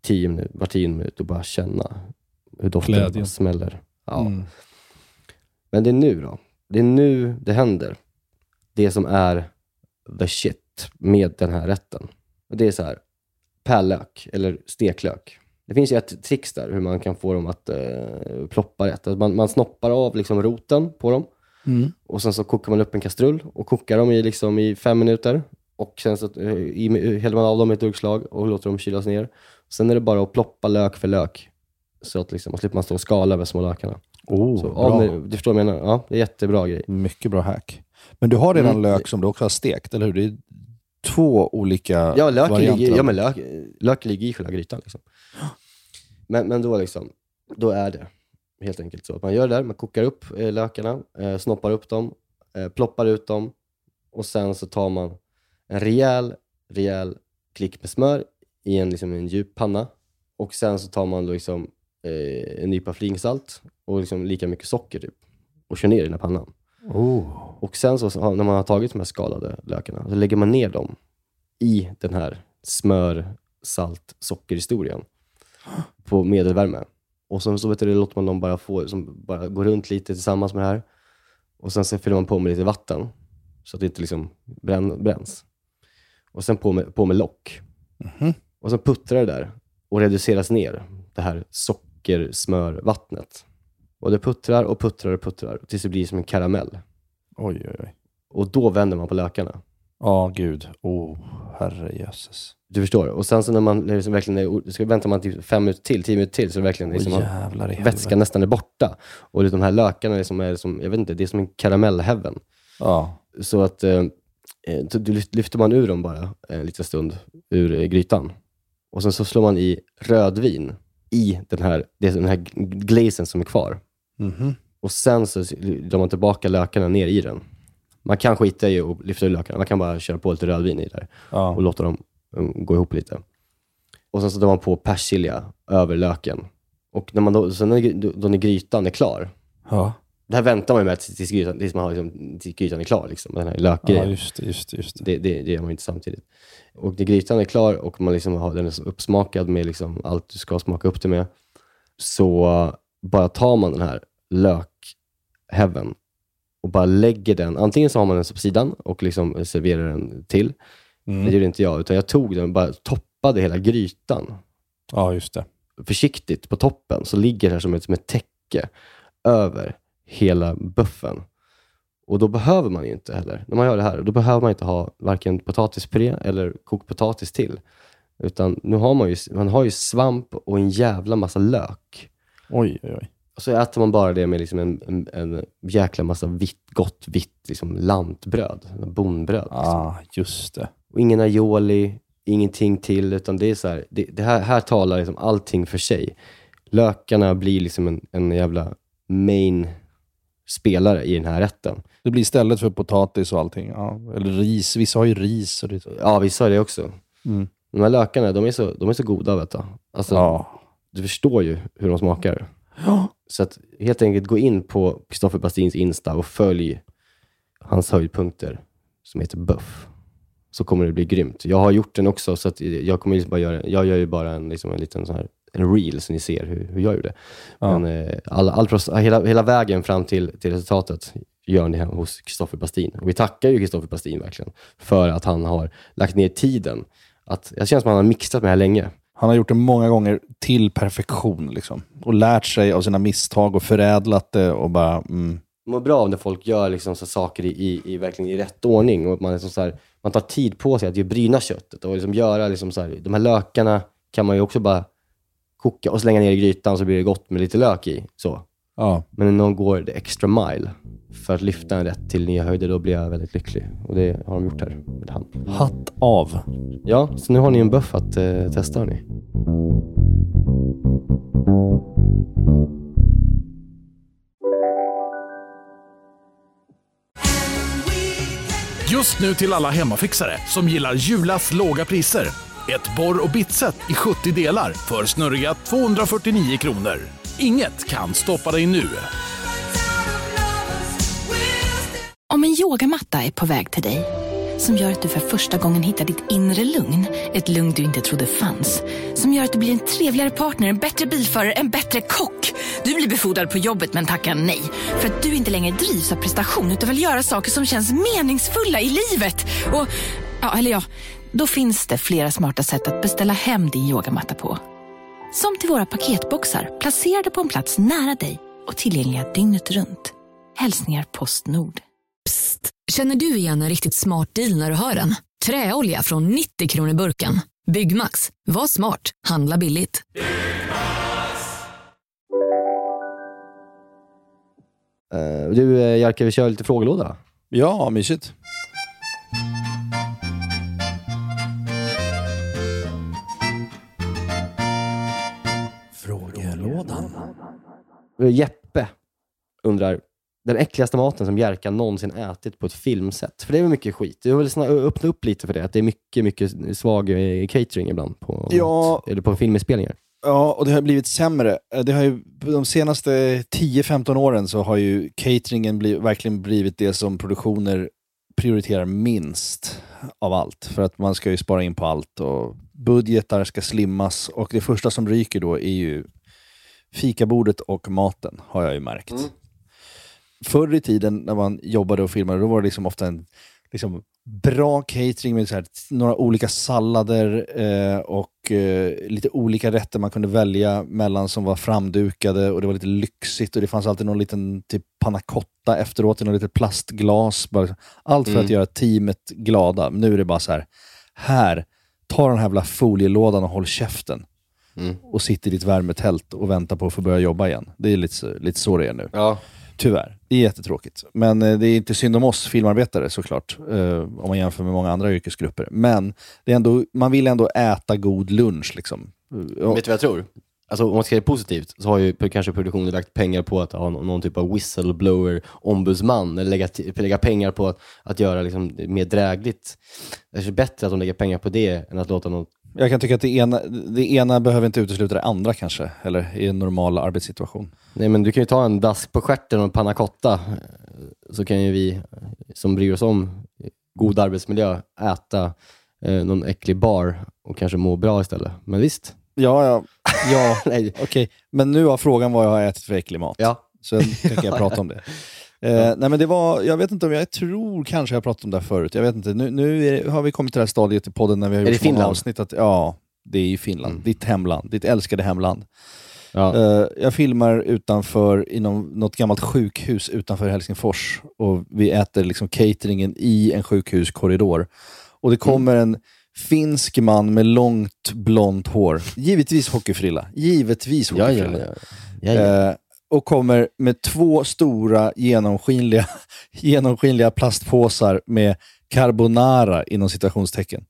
tio minut, var tio minut och bara känna hur doften smäller. Ja. Mm. Men det är nu då. det är nu det händer. Det som är the shit med den här rätten. Och det är så här, pärlök eller steklök. Det finns ju ett trix där hur man kan få dem att eh, ploppa rätt. Att man, man snoppar av liksom roten på dem Mm. och sen så kokar man upp en kastrull och kokar dem i, liksom, i fem minuter. Och sen så eh, i, häller man av dem i ett durkslag och låter dem kylas ner. Sen är det bara att ploppa lök för lök. Så att liksom, man slipper man stå och skala över små lökarna. Oh, så, bra. med, du förstår vad jag menar? Ja, det är jättebra grej. Mycket bra hack. Men du har redan Mm. lök som du också har stekt, eller hur? Det är två olika Ja, lök varianter. ligger, ja men lök, lök ligger i själva grytan. Liksom. Men, men då, liksom, då är det helt enkelt så att man gör det där, man kokar upp eh, lökarna, eh, snoppar upp dem, eh, ploppar ut dem och sen så tar man en rejäl, rejäl klick med smör i en, liksom, en djup panna och sen så tar man liksom, eh, en nypa flingsalt och liksom lika mycket socker typ och kör ner i den här pannan. Oh. Och sen så, så när man har tagit de här skalade lökarna, så lägger man ner dem i den här smör, salt, sockerhistorien på medelvärme. Och sen så vet du, låter man dem bara få, som bara gå runt lite tillsammans med det här. Och sen så fyller man på med lite vatten så att det inte liksom bränn, bränns. Och sen på med, på med lock. Och sen puttrar det där och reduceras ner, det här sockersmörvattnet. Och det puttrar och puttrar och puttrar tills det blir som en karamell. Oj, oj, oj. Och då vänder man på lökarna. Ja, gud. Oh, herrejösses. Du förstår? Och sen så när man liksom verkligen är, så väntar man till fem minuter till, tio minuter till, så det verkligen liksom, jävlar helvete. vätskan nästan är borta. Och de här lökarna liksom är som, jag vet inte, det är som en karamellheaven. Ja. Så att eh, eh, du lyft- lyfter man ur dem bara en liten stund ur eh, grytan. Och sen så slår man i rödvin i den här, är den här glazen som är kvar. Mhm. Och sen så drar man tillbaka lökarna ner i den. Man kan skita i att lyfta ur lökarna. Man kan bara köra på lite rödvin i där Ja. och låta dem gå ihop lite. Och sen så drar man på persilja över löken. Och när man då, sen när, då när grytan är klar, Ja. det här väntar man ju med tills, grytan, tills, man har, liksom, tills grytan är klar, liksom, den här lökgrejen. Ja, just just just det. Det, det, gör man ju inte samtidigt. Och när grytan är klar och man liksom har den är uppsmakad med liksom allt du ska smaka upp det med, så bara tar man den här lökhäven och bara lägger den, antingen så har man den på sidan och liksom serverar den till. Mm. Det gjorde inte jag, utan jag tog den och bara toppade hela grytan Ja, just det. försiktigt på toppen, så ligger det här som ett, som ett täcke över hela buffen. Och då behöver man ju inte heller, när man gör det här, då behöver man inte ha varken potatispuré eller kokt potatis till. Utan nu har man ju, man har ju svamp och en jävla massa lök. Oj, oj, oj. Och så äter man bara det med liksom en, en, en jäkla massa vitt, gott vitt liksom lantbröd, bondbröd. Liksom. Ah, just det. Och ingen aioli, ingenting till, utan det är så här, det, det här, här talar liksom allting för sig. Lökarna blir liksom en, en jävla main spelare i den här rätten. Det blir istället för potatis och allting. Ja. Eller ris. Vissa har ju ris. Och det. Ja, vi sa det också. Mm. De här lökarna, de är så, de är så goda vet du. Alltså, Ja. Du förstår ju hur de smakar. Så att helt enkelt gå in på Kristoffer Bastins Insta och följ hans höjdpunkter som heter Buff. Så kommer det bli grymt. Jag har gjort den också, så att jag kommer liksom bara göra, jag gör ju bara en, liksom en liten sån här en reel så ni ser hur, hur jag gjorde. Ja. Men eh, all, all, proce- hela, hela vägen fram till, till resultatet gör ni hos Kristoffer Bastin. Och vi tackar ju Kristoffer Bastin verkligen för att han har lagt ner tiden. Att, jag känner som att han har mixat med det här länge. Han har gjort det många gånger till perfektion. Liksom. Och lärt sig av sina misstag och förädlat det och bara... Mm. mår bra av när folk gör liksom så saker i, i, i, verkligen i rätt ordning. Och man, liksom så här, man tar tid på sig att ju bryna köttet och liksom göra liksom så här, de här lökarna kan man ju också bara koka och slänga ner i grytan så blir det gott med lite lök i. Så. Ja. Men när någon går the extra mile för att lyfta en rätt till nya höjder, då blir jag väldigt lycklig. Och det har de gjort här med han. Hatt av. Ja, så nu har ni en buff att eh, testa hörni. Just nu till alla hemmafixare som gillar Julas låga priser. Ett borr och bitset i 70 delar för snurriga 249 kronor. Inget kan stoppa dig nu. Om en yogamatta är på väg till dig, som gör att du för första gången hittar ditt inre lugn. Ett lugn du inte trodde fanns. Som gör att du blir en trevligare partner, en bättre bilförare, en bättre kock. Du blir befordrad på jobbet men tackar nej. För att du inte längre drivs av prestation utan vill göra saker som känns meningsfulla i livet. Och, ja, eller ja, då finns det flera smarta sätt att beställa hem din yogamatta på. Som till våra paketboxar placerade på en plats nära dig och tillgängliga dygnet runt. Hälsningar Postnord. Psst! Känner du igen en riktigt smart deal när du hör den? Träolja från 90 kronor burken. Byggmax. Var smart. Handla billigt. Eh, du eh, Jerka, vi kör lite frågelåda. Ja, mysigt. Jeppe undrar, den äckligaste maten som Jerka någonsin ätit på ett filmset? För det är väl mycket skit. Jag vill öppna upp lite för det, att det är mycket, mycket svag eh, catering ibland på, Ja. eller på filminspelningar. Ja, och det har blivit sämre. Eh, Det har ju, de senaste 10-15 åren så har ju cateringen bli, verkligen blivit det som produktioner prioriterar minst av allt. För att man ska ju spara in på allt och budgetar ska slimmas och det första som ryker då är ju fikabordet och maten, har jag ju märkt. Förr i tiden när man jobbade och filmade, då var det liksom ofta en liksom, bra catering med så här, några olika sallader eh, och eh, lite olika rätter man kunde välja mellan som var framdukade och det var lite lyxigt och det fanns alltid någon liten typ panna cotta efteråt i något litet plastglas. Bara, allt för Mm. att göra teamet glada. Nu är det bara så här, här, ta den här jävla folielådan och håll käften. Mm. Och sitt i ditt värmetält och vänta på att få börja jobba igen. Det är lite, lite så det är nu. Ja. Tyvärr. Det är jättetråkigt. Men eh, det är inte synd om oss filmarbetare såklart, eh, om man jämför med många andra yrkesgrupper. Men det är ändå, man vill ändå äta god lunch. Liksom. Vet du vad jag tror? Alltså, om man ska säga positivt så har ju kanske produktionen lagt pengar på att ha någon, någon typ av whistleblower-ombudsman eller lägga, lägga pengar på att, att göra liksom mer drägligt. Det är bättre att de lägger pengar på det än att låta någon... Jag kan tycka att det ena, det ena behöver inte utesluta det andra kanske, eller i en normal arbetssituation. Nej men du kan ju ta en dask på stjärten och en panna cotta så kan ju vi som bryr oss om god arbetsmiljö äta eh, någon äcklig bar och kanske må bra istället. Men visst. Ja, ja. ja Nej. okej. Men nu har frågan vad jag har ätit för äcklig mat. Ja. Så tänker jag prata om det. Eh, nej men det var, jag vet inte om jag, jag tror kanske jag pratat om det här förut. Jag vet inte. Nu, nu är, har vi kommit till det här stadiet i podden när vi har gjort många avsnitt. Att, ja, det är ju Finland. Ditt hemland. Ditt älskade hemland. Ja. Eh, jag filmar utanför, inom något gammalt sjukhus utanför Helsingfors. Och vi äter liksom cateringen i en sjukhuskorridor. Och det kommer en finsk man med långt blont hår. Givetvis hockeyfrilla. Givetvis hockeyfrilla. ja. Ja, ja. Eh, och kommer med två stora genomskinliga, genomskinliga plastpåsar med carbonara inom citationstecken.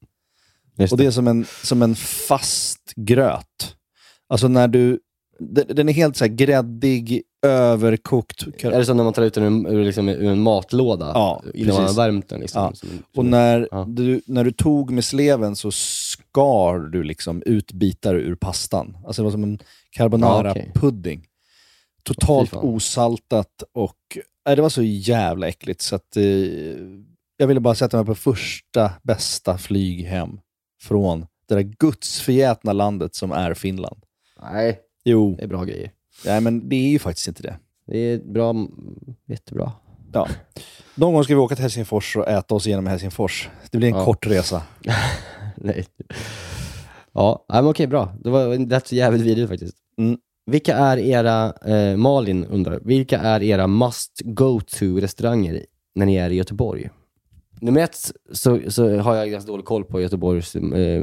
Just Och det är som en, som en fast gröt. Alltså när du... Den, är helt så här gräddig, överkokt. Är det som när man tar ut den ur, liksom, ur en matlåda Ja, innan man har värmt den? Liksom, Ja. som en- Och som- när, ja. du, när du tog med sleven så skar du liksom ut bitar ur pastan. Alltså det var som en Ja, carbonara-pudding. Totalt fan. osaltat och nej, det var så jävla äckligt så att eh, jag ville bara sätta mig på första bästa flyg hem från det där gudsförgätna landet som är Finland. Nej, Jo, det är bra grejer. nej, men det är ju faktiskt inte det. Det är bra, jättebra. Ja. Någon gång ska vi åka till Helsingfors och äta oss igenom Helsingfors. Det blir en Ja. kort resa. Nej. Ja, men okej, bra. Det var det lät jävligt vidrigt faktiskt. Mm. Vilka är era, eh, Malin undrar, vilka är era must go-to restauranger när ni är i Göteborg? Nummer ett så, så har jag ganska dålig koll på Göteborgs eh,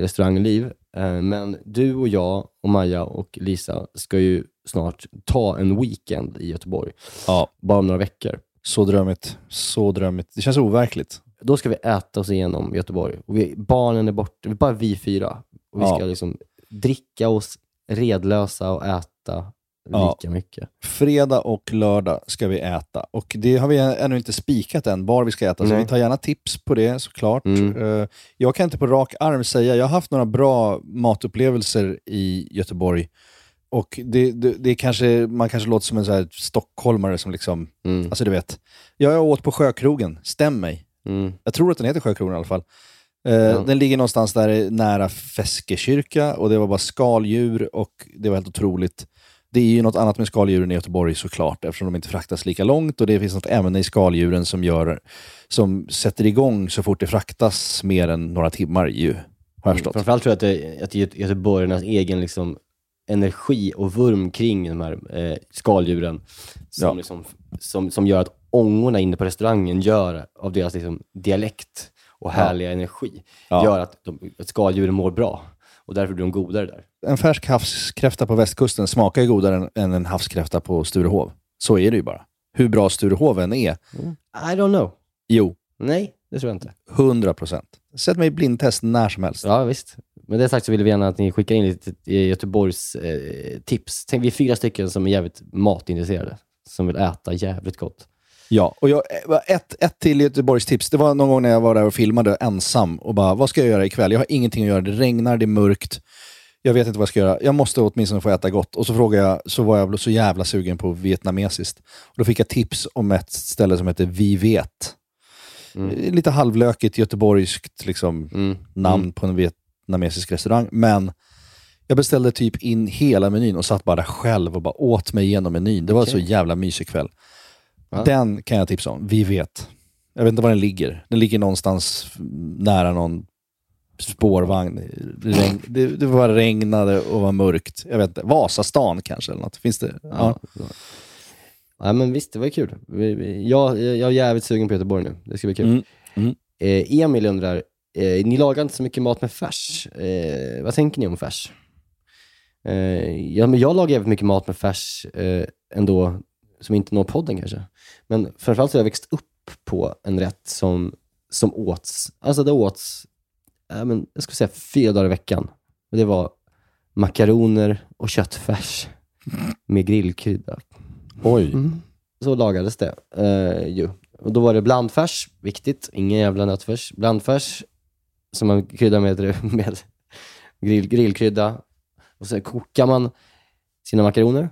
restaurangliv. Eh, men du och jag och Maja och Lisa ska ju snart ta en weekend i Göteborg. Ja. Bara om några veckor. Så drömmigt. Så drömmigt. Det känns overkligt. Då ska vi äta oss igenom Göteborg. Och vi, barnen är borta, det är bara vi fyra. Och vi Ja. ska liksom dricka oss redlösa och äta Ja. lika mycket. Fredag och lördag ska vi äta. Och det har vi ännu inte spikat än, var vi ska äta. Så Nej. vi tar gärna tips på det såklart. Mm. Eh, Jag kan inte på rak arm säga, jag har haft några bra matupplevelser i Göteborg. Och det, det, det kanske, man kanske låter som en så stockholmare som liksom, Mm. alltså du vet. Jag åt på Sjökrogen, stäm mig. Mm. Jag tror att den heter Sjökronan i alla fall. Eh, Den ligger någonstans där nära Feskekyrka och det var bara skaldjur och det var helt otroligt. Det är ju något annat med skaldjuren i Göteborg såklart, eftersom de inte fraktas lika långt och det finns något ämne i skaldjuren som, gör, som sätter igång så fort det fraktas mer än några timmar ju, har jag förstått. Framförallt tror jag att det, att det är göteborgarnas egen liksom, energi och vurm kring de här eh, skaldjuren som, Ja. liksom, som, som gör att ångorna inne på restaurangen gör av deras liksom, dialekt och härliga energi, Ja. gör att, de, att skaldjuren mår bra. Och därför blir de godare där. En färsk havskräfta på västkusten smakar ju godare än, en havskräfta på Sturehov. Så är det ju bara. Hur bra Sturehov än är. I don't know. Jo. Nej, det tror jag inte. 100 procent. Sätt mig i blindtest när som helst. Ja, visst. Med det sagt så vill vi gärna att ni skickar in lite Göteborgs eh, tips. Tänk, vi är fyra stycken som är jävligt matintresserade, som vill äta jävligt gott. Ja, och jag, eh, ett, ett till Göteborgs tips. Det var någon gång när jag var där och filmade ensam och bara, vad ska jag göra ikväll? Jag har ingenting att göra. Det regnar, det är mörkt. Jag vet inte vad jag ska göra. Jag måste åtminstone få äta gott. Och så frågade jag, så var jag så jävla sugen på vietnamesiskt. Och då fick jag tips om ett ställe som heter Vi vet. Mm. Lite halvlökigt göteborgskt liksom, namn på en vietnamesisk restaurang. Men jag beställde typ in hela menyn och satt bara där själv och bara åt mig igenom menyn. Det var Okej. så jävla mysig kväll. Ja. Den kan jag tipsa om. Vi vet. Jag vet inte var den ligger. Den ligger någonstans nära någon spårvagn. Det, regn, det, det var regnade och var mörkt. Jag vet inte. Vasastan kanske eller något. Finns det? Ja. Ja. Ja, men visst, det var kul. Jag, jag är jävligt sugen på Göteborg nu. Det ska bli kul. Mm, mm. Eh, Emil undrar, eh, ni lagar inte så mycket mat med färs. Eh, vad tänker ni om färs? Eh, ja, men jag lagar jävligt mycket mat med färs eh, ändå, som inte når podden kanske. Men framförallt så har jag växt upp på en rätt som, som åts, alltså det åts, ja, men, jag skulle säga fyra dagar i veckan. Och det var makaroner och köttfärs med grillkrydda. Oj. Så lagades det eh, ju. Och då var det blandfärs, viktigt, ingen jävla nötfärs. Blandfärs som man kryddar med, med grill, grillkrydda. Och så kokar man sina makaroner.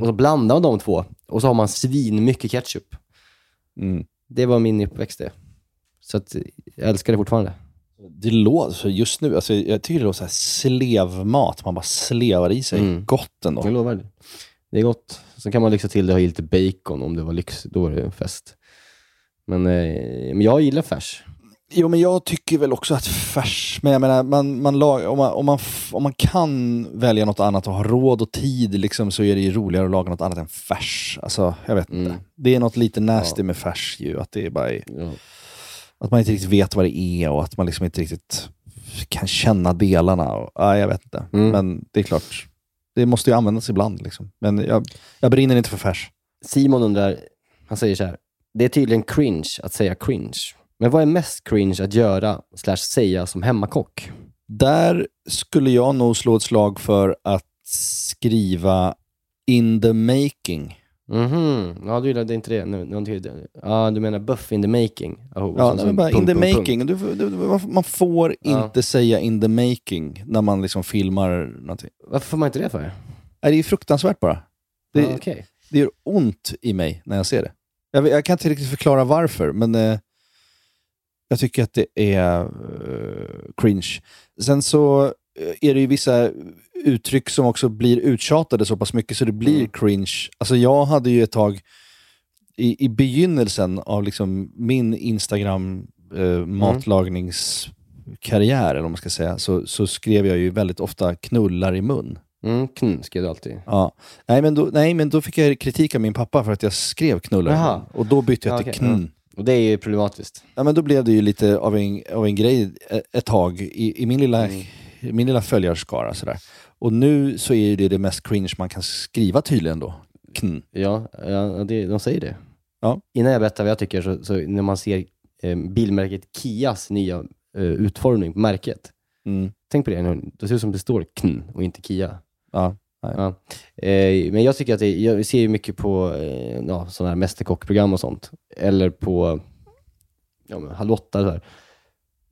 Och så blandar man de två. Och så har man svin mycket ketchup. Mm. Det var min uppväxt det. Så att, jag älskar det fortfarande. Det låter, just nu, alltså, jag tycker det låter så här slevmat. Man bara slevar i sig. Mm. Gott ändå. Jag lovar. Det. det är gott. Så kan man lyxa till det och ha lite bacon om det var lyx. Då är det en fest. Men, eh, men jag gillar färs. Jo, men jag tycker väl också att färs, men jag menar, man, man lag, om, man, om, man, om man kan välja något annat och ha råd och tid liksom, så är det ju roligare att laga något annat än färs. Alltså, jag vet inte. Det är något lite nasty med färs ju, att det är bara är, att man inte riktigt vet vad det är och att man liksom inte riktigt kan känna delarna. Och, ja, jag vet inte. Men det är klart, det måste ju användas ibland. Liksom. Men jag, jag brinner inte för färs. Simon undrar, han säger så här. Det är tydligen cringe att säga cringe. Men vad är mest cringe att göra slash säga som hemmakock? Där skulle jag nog slå ett slag för att skriva in the making. Mhm, ja du gillade inte det. Nu, nu, ja, du menar buff in the making? Oh, Ja, det är som bara in the making. Du, du, man får Ja. inte säga in the making när man liksom filmar någonting. Varför får man inte det för? Nej, det är fruktansvärt bara. Det, Ja, okej. det gör ont i mig när jag ser det. Jag, jag kan inte riktigt förklara varför, men eh, jag tycker att det är eh, cringe. Sen så eh, är det ju vissa uttryck som också blir uttjatade så pass mycket så det blir Mm. cringe. Alltså jag hade ju ett tag i, i begynnelsen av liksom min Instagram eh, matlagningskarriär, eller vad man ska säga, så, så skrev jag ju väldigt ofta knullar i mun. Mm, knn skrev du alltid. Ja. Nej, men då, nej, men då fick jag kritik av min pappa för att jag skrev knullar mun. Och då bytte jag Ja, till okej, knn. ja. Och det är ju problematiskt. Ja, men då blev det ju lite av en, av en grej ett, ett tag i, i min lilla, Mm. min lilla följarskara. Sådär. Och nu så är det det mest cringe man kan skriva tydligen då. Knn. Ja, ja det, de säger det. Ja. Innan jag berättar vad jag tycker, så, så när man ser eh, bilmärket Kias nya eh, utformning på märket. Mm. Tänk på det, nu. det ser ut som det står KN och inte Kia. Ja. Ja. Eh, men jag tycker att det, jag ser ju mycket på eh, ja, sådana här mästerkockprogram och sånt. Eller på ja, men och så här.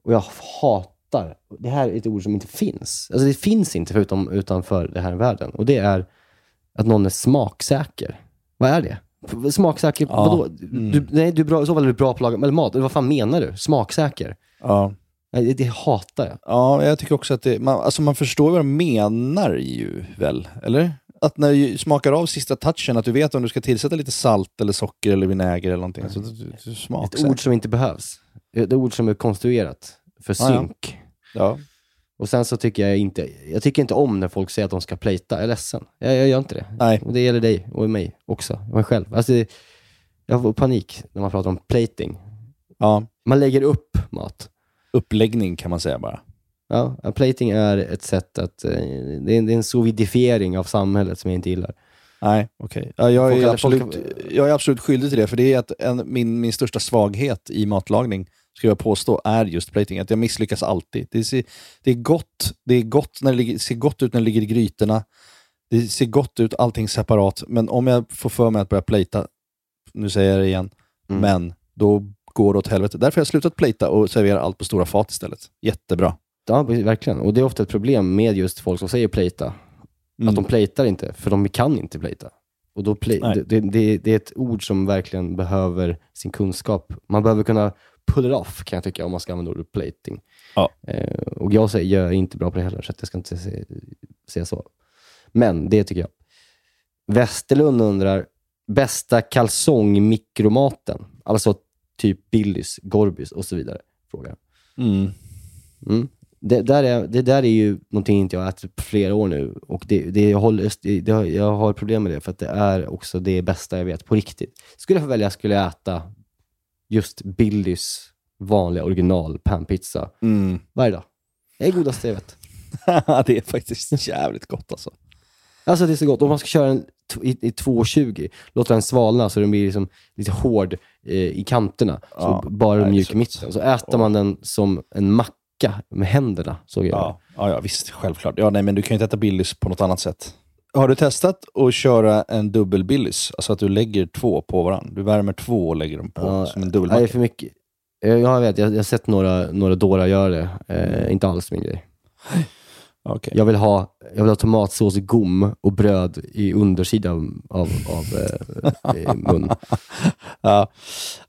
Och jag hatar, det här är ett ord som inte finns. Alltså det finns inte förutom utanför den här världen. Och det är att någon är smaksäker. Vad är det? Smaksäker, Ja. vadå? Mm. Du, nej, du är bra, så fall är du bra på att laga mat. Eller vad fan menar du? Smaksäker? Ja. Nej, det, hatar jag. Ja, jag tycker också att det, man, alltså man förstår vad de menar ju väl, eller? Att när du smakar av sista touchen, att du vet om du ska tillsätta lite salt eller socker eller vinäger eller någonting. Så du, du Ett ord som inte behövs. Ett ord som är konstruerat för Ja, ja. synk. Ja. Och sen så tycker jag inte, jag tycker inte om när folk säger att de ska plita. Jag är ledsen. Jag, jag gör inte det. Nej. Och det gäller dig och mig också. Och mig själv. Alltså, jag får panik när man pratar om plating. Ja. Man lägger upp mat. Uppläggning kan man säga bara. Ja, plating är ett sätt att... eh, Det är en, det är en sovidifiering av samhället som jag inte gillar. Nej, okej. Ja, jag, är absolut, jag är absolut skyldig till det, för det är att en, min, min största svaghet i matlagning, ska jag påstå, är just plating. Att jag misslyckas alltid. Det, ser, det, är gott, det är gott när det ligger, ser gott ut när det ligger i grytorna. Det ser gott ut, allting separat. Men om jag får för mig att börja plata, nu säger jag det igen, Mm. men då går åt helvete. Därför har jag slutat plata och serverar allt på stora fat istället. Jättebra. Ja, verkligen. Och det är ofta ett problem med just folk som säger plata. Mm. Att de platar inte, för de kan inte plata. Och då play, det, det, det är ett ord som verkligen behöver sin kunskap. Man behöver kunna pull it off, kan jag tycka, om man ska använda ordet plating. Ja. Eh, och jag, säger, jag är inte bra på det heller, så jag ska inte säga, säga så. Men det tycker jag. Westerlund undrar, bästa kalsongmikromaten? Alltså typ Billys, Gorbys och så vidare. Frågar. Mm. Mm. Det, där är, det där är ju någonting inte jag har ätit på flera år nu. Och det, det, jag, håller, det, jag har problem med det, för att det är också det bästa jag vet på riktigt. Skulle jag få välja skulle jag äta just Billys vanliga original panpizza Mm. varje dag. Det är godaste jag vet. det är faktiskt jävligt gott alltså. Alltså det är så gott. Om man ska köra den t- i, i 2,20, låta den svalna så den blir liksom lite hård eh, i kanterna, Ja, så bara nej, mjuk i mitten. Så äter man den som en macka med händerna, så jag. Ja, ja, ja, visst. Självklart. Ja, nej, men du kan ju inte äta Billys på något annat sätt. Har du testat att köra en dubbel Billys? Alltså att du lägger två på varandra. Du värmer två och lägger dem på Ja, som en dubbelmacka. för mycket. Eh, Ja, jag vet. Jag, jag har sett några, några dårar göra det. Eh, inte alls min grej. Okej. Jag, vill ha, jag vill ha tomatsås i gom och bröd i undersidan av, av eh, eh, mun. Ja.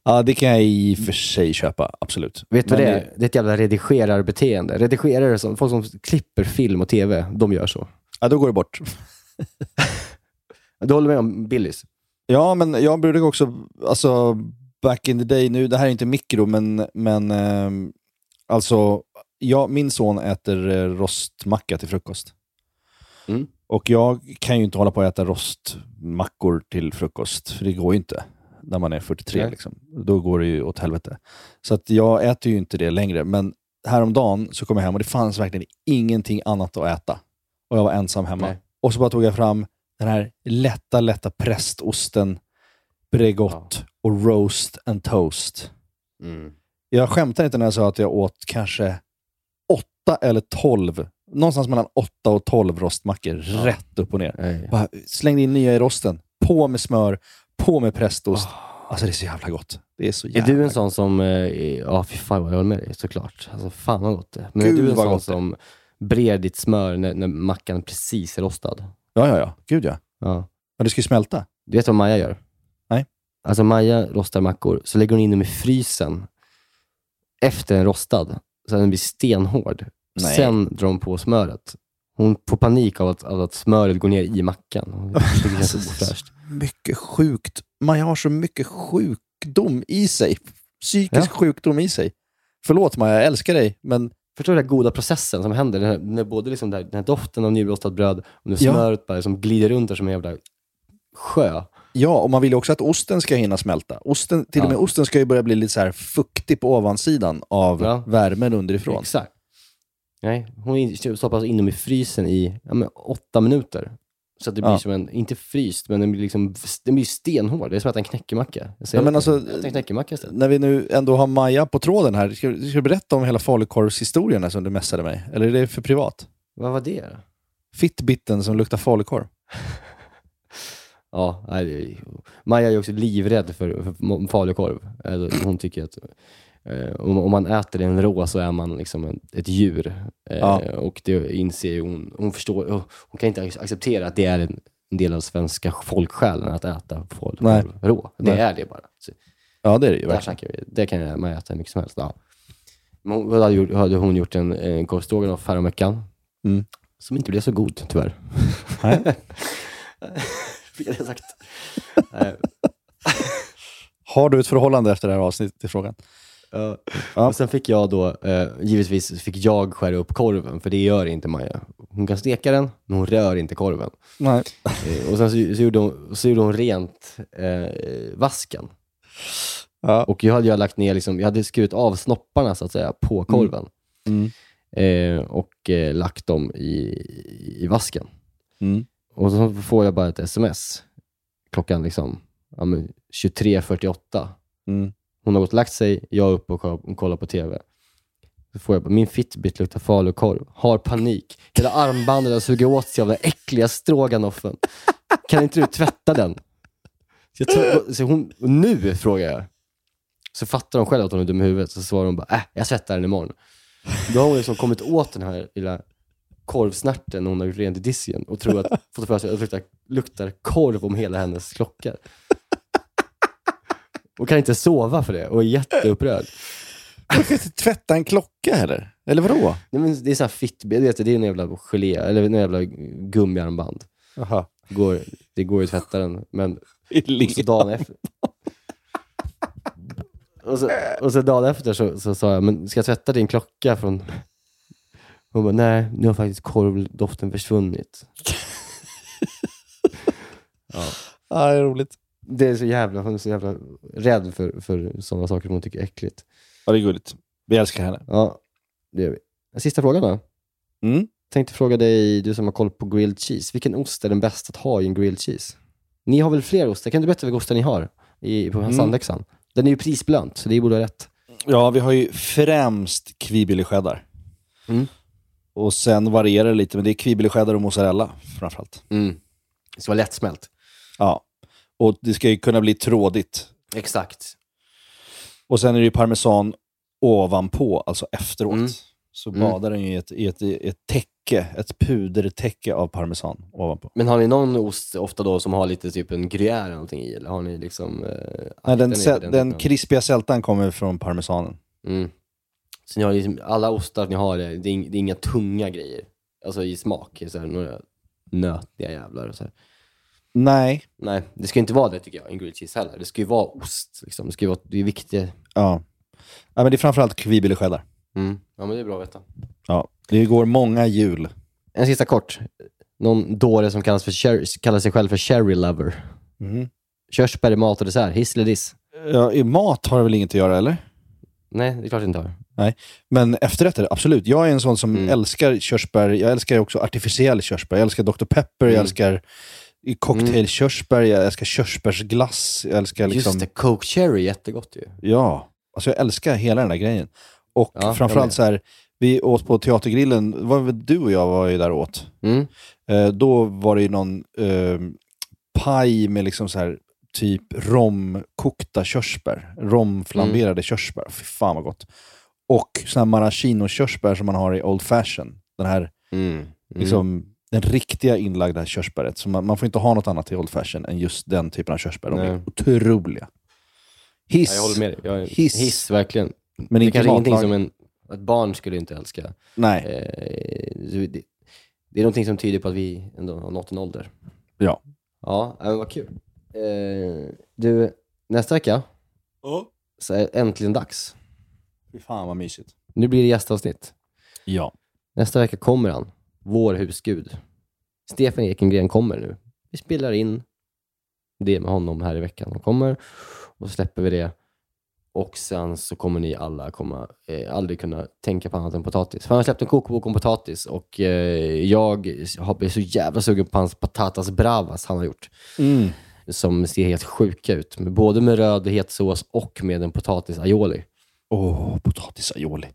ja, det kan jag i och för sig köpa. Absolut. Vet du vad det är? Det är ett jävla redigerarbeteende. Redigerare, som, folk som klipper film och tv, de gör så. Ja, då går det bort. Du håller med om Billys? Ja, men jag brukar också, alltså back in the day, nu, det här är inte mikro, men, men ehm, alltså, jag, min son äter eh, rostmacka till frukost. Mm. Och jag kan ju inte hålla på att äta rostmackor till frukost, för det går ju inte när man är 43. Nej. Liksom. Då går det ju åt helvete. Så att jag äter ju inte det längre, men häromdagen så kom jag hem och det fanns verkligen ingenting annat att äta. Och jag var ensam hemma. Nej. Och så bara tog jag fram den här lätta, lätta prästosten, Bregott och roast and toast. Mm. Jag skämtar inte när jag sa att jag åt kanske åtta eller tolv, någonstans mellan åtta och tolv rostmackor, rätt upp och ner. Nej. Bara slängde in nya i rosten, på med smör, på med prästost. Alltså det är så jävla gott. Det är så Är jävla du en sån som, eh, är- ja fy fan vad jag håller med dig såklart. Alltså fan vad gott det är. Men Gud, är du en sån är. som brer ditt smör när, när mackan precis är rostad? Ja, ja, ja. Gud ja. Ja. Men det ska ju smälta. Du vet vad Maja gör? Nej. Alltså Maja rostar mackor, så lägger hon in dem i frysen efter den rostad, så att den blir stenhård. Nej. Sen drar hon på smöret. Hon får panik av att, av att smöret går ner i mackan. Det känns ofräscht. Mycket sjukt. Man har så mycket sjukdom i sig. Psykisk Ja. sjukdom i sig. Förlåt Maja, jag älskar dig, men Förstår du den här goda processen som händer? Den här, när både liksom den här doften av nyrostat bröd och Ja. smöret bara som glider runt där som en jävla sjö. Ja, och man vill ju också att osten ska hinna smälta. Osten, till och med Ja. osten ska ju börja bli lite så här fuktig på ovansidan av Ja. värmen underifrån. Exakt. Nej, hon alltså in dem i frysen i ja, åtta minuter. Så att det blir Ja. som en, inte fryst, men den blir, liksom, den blir stenhård. Det är som att en knäckemacka. Jag säger Ja, men alltså, en knäckemacka istället. När vi nu ändå har Maja på tråden här, ska, ska du berätta om hela falukorvshistorien som du messade mig? Eller är det för privat? Vad var det då? Fitbitten som luktar falukorv. Ja, nej, Maja är också livrädd för, för falukorv. Hon tycker att eh, om, man äter den rå så är man liksom ett djur. Eh, Ja. Och det inser hon. Hon förstår, hon kan inte acceptera att det är en, del av svenska folksjälen att äta Nej. rå. Det Nej. är det bara. Så, Ja, det är det ju verkligen. Det kan jag- man äta hur mycket som helst. Ja. Hon hade, gjort, hade hon gjort en, en korv stroganoff häromveckan. Mm. Som inte blev så god, tyvärr. Nej. Fick jag det sagt. Har du ett förhållande efter det här avsnittet i frågan? Ja. Ja. Och sen fick jag då, eh, givetvis fick jag skära upp korven, för det gör inte Maja. Hon kan steka den, men hon rör inte korven. Nej. Eh, och sen så, så, gjorde hon, så gjorde hon rent eh, vasken. Ja. Och jag hade ju lagt ner, liksom, jag hade skurit av snopparna så att säga på korven. Mm. Eh, och lagt dem i, i vasken. Mm. Och så får jag bara ett sms klockan liksom, ja, men 23.48. Mm. Hon har gått och lagt sig, jag är uppe och kollar- på TV. Så får jag bara, min Fitbit luktar falukorv. Har panik. Hela armbandet har sugit åt sig av den äckliga stroganoffen. Kan inte du tvätta den? Så jag så hon, nu frågar jag. Så fattar hon själv att hon är dum i huvudet. Så svarar hon bara, äh, jag tvättar den imorgon. Då har hon liksom kommit åt den här lilla korvsnärten hon har gjort rent i disken och tror att, fått för sig att det luktar, luktar korv om hela hennes klocka. Och kan inte sova för det och är jätteupprörd. Du kan inte tvätta en klocka heller? Eller vadå? Nej, men det är så här Fitbit, det är, det är en jävla gelé, eller en jävla gummiarmband. Det går, det går ju att tvätta den, men så dagen efter. Och så, och så dagen efter så, så sa jag, men ska jag tvätta din klocka från... Hon bara, nej, nu har faktiskt korvdoften försvunnit. ja. Ja, det är roligt. Det är så jävla, hon är så jävla rädd för, för sådana saker som hon tycker är äckligt. Ja, det är gulligt. Vi älskar henne. Ja, det gör vi. Sista frågan då. Mm. Tänkte fråga dig, du som har koll på grilled cheese. Vilken ost är den bästa att ha i en grilled cheese? Ni har väl fler ostar? Kan du berätta vilka ostar ni har i, på Mm. sandläxan? Den är ju prisbelönt, så det borde vara rätt. Ja, vi har ju främst kvibillecheddar. Mm. Och sen varierar det lite, men det är kvibillecheddar och mozzarella framförallt. Mm. Det ska vara lättsmält. Ja, och det ska ju kunna bli trådigt. Exakt. Och sen är det ju parmesan ovanpå, alltså efteråt. Mm. Så Mm. badar den ju i ett, i ett, i ett täcke, ett pudertäcke av parmesan ovanpå. Men har ni någon ost ofta då som har lite typ en gruyère eller någonting i? Eller har ni liksom... Eh, Nej, den, den den krispiga sältan kommer från parmesanen. Mm. Så ni har liksom, alla ostar ni har, det är, ing- det är inga tunga grejer. Alltså i smak, så här, några nötiga jävlar och så här. Nej. Nej, det ska inte vara det tycker jag, en grilled cheese heller. Det ska ju vara ost. Liksom. Det, ska ju vara, det är viktigt. Ja. ja men det är framförallt kvibillecheddar. Mm. Ja, men det är bra att veta. Ja, det går många jul. En sista kort. Någon dåre som kallas, för cherry, kallar sig själv för cherry lover. Mhm. Körsbär i mat och dessert, hiss eller diss? Ja, I mat har det väl inget att göra, eller? Nej, det är klart det inte har. Nej, men efterrätter, absolut. Jag är en sån som Mm. älskar körsbär. Jag älskar också artificiell körsbär. Jag älskar Dr. Pepper, jag Mm. älskar i cocktailkörsbär, jag älskar körsbärsglass. Jag älskar liksom... Just det, Coke Cherry, jättegott ju. Ja, alltså jag älskar hela den där grejen. Och Ja, jag framförallt så här, vi åt på Teatergrillen, var du och jag var ju där åt. Mm. Eh, då var det ju någon eh, paj med liksom så här typ romkokta körsbär. Romflamberade Mm. körsbär. Fy fan vad gott. Och sådana här maraschino-körsbär som man har i Old Fashion. Den här, Mm. liksom, den riktiga inlagda körsbäret. Så man, man får inte ha något annat i Old Fashion än just den typen av körsbär. De är Nej. otroliga. Hiss. Ja, jag håller med dig. Jag, Hiss. hiss. verkligen. Men det inte är kanske ingenting som en, ett barn skulle inte älska. Nej. Eh, det, det är någonting som tyder på att vi ändå har nått en ålder. Ja. Ja, men vad kul. Eh, du, nästa vecka så är det äntligen dags. Fy fan vad mysigt. Nu blir det gästavsnitt. Ja. Nästa vecka kommer han, vår husgud. Stefan Ekengren kommer nu. Vi spelar in det med honom här i veckan. Han kommer och släpper vi det. Och sen så kommer ni alla komma, eh, aldrig kunna tänka på annat än potatis. För han har släppt en kokbok om potatis och eh, jag har blivit så jävla sugen på hans patatas bravas han har gjort. Mm. Som ser helt sjuka ut. Både med röd het sås och med en potatis aioli. Åh, potatis aioli.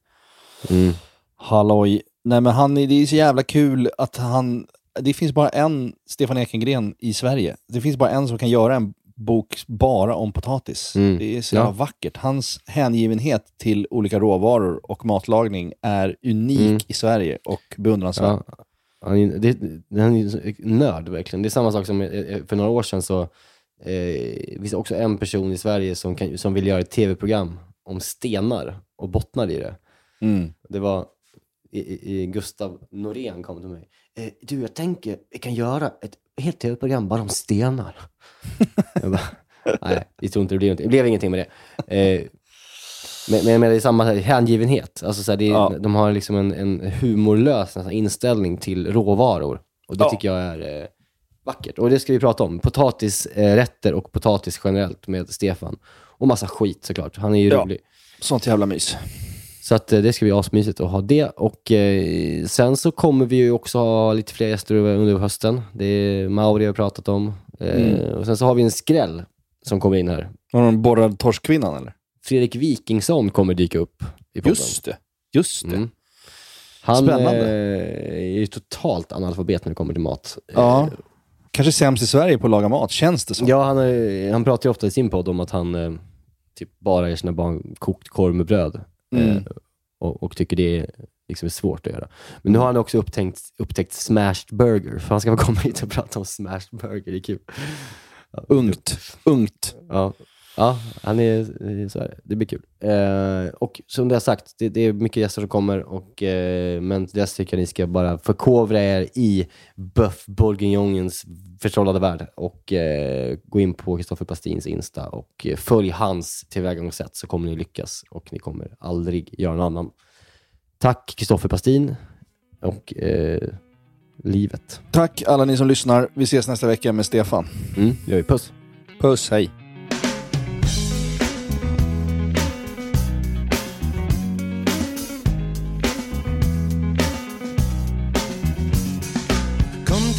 Mm. Halloj. Nej men han, det är så jävla kul att han... Det finns bara en Stefan Ekengren i Sverige. Det finns bara en som kan göra en bok bara om potatis. Mm. Det är så jävla Ja. vackert. Hans hängivenhet till olika råvaror och matlagning är unik Mm. i Sverige och beundransvärd. Ja. Han är, det, han är nörd verkligen. Det är samma sak som eh, för några år sedan så eh, finns det också en person i Sverige som, kan, som vill göra ett tv-program om stenar och bottnar i det. Mm. Det var i, i, Gustav Norén kom till mig. Eh, du, jag tänker vi kan göra ett helt tv-program bara om stenar. jag bara, nej, vi tror inte det blir någonting. Det blev ingenting med det. Eh, men, men, men det är samma här, hängivenhet. Alltså, så här, det är, Ja. De har liksom en, en humorlös nästan, inställning till råvaror. Och det Ja. tycker jag är eh, vackert. Och det ska vi prata om. Potatisrätter och potatis generellt med Stefan. Och massa skit såklart. Han är ju Ja. rolig. Sånt jävla mys. Så att eh, det ska bli asmysigt att ha det. Och eh, sen så kommer vi ju också ha lite fler gäster under hösten. Det är Mauri har pratat om. Eh, Mm. Och sen så har vi en skräll som kommer in här. Har de borrad torskkvinnan eller? Fredrik Wikingsson kommer dyka upp i podden. Just det. Just det. Mm. Han Spännande. eh, är ju totalt analfabet när det kommer till mat. Ja. Kanske sämst i Sverige på att laga mat, känns det som. Ja, han, han pratar ju ofta i sin podd om att han eh, typ bara ger sina barn kokt korv med bröd. Mm. Eh, och, och tycker det är, liksom är svårt att göra. Men nu har han också upptäckt, upptäckt smashed burger, för han ska väl komma hit och prata om smashed burger, det är kul. Ungt. Ungt. Ja, ja han är, så är det. det blir kul. Eh, och som det har sagt, det, det är mycket gäster som kommer, och, eh, men dess tycker jag ni ska bara förkovra er i Buff bourguignongens förtrollade värld och eh, gå in på Kristoffer Plastins Insta och eh, följ hans tillvägagångssätt så kommer ni lyckas och ni kommer aldrig göra någon annan. Tack Kristoffer Plastin och eh, livet. Tack alla ni som lyssnar. Vi ses nästa vecka med Stefan. Mm, gör vi. Puss. Puss, hej.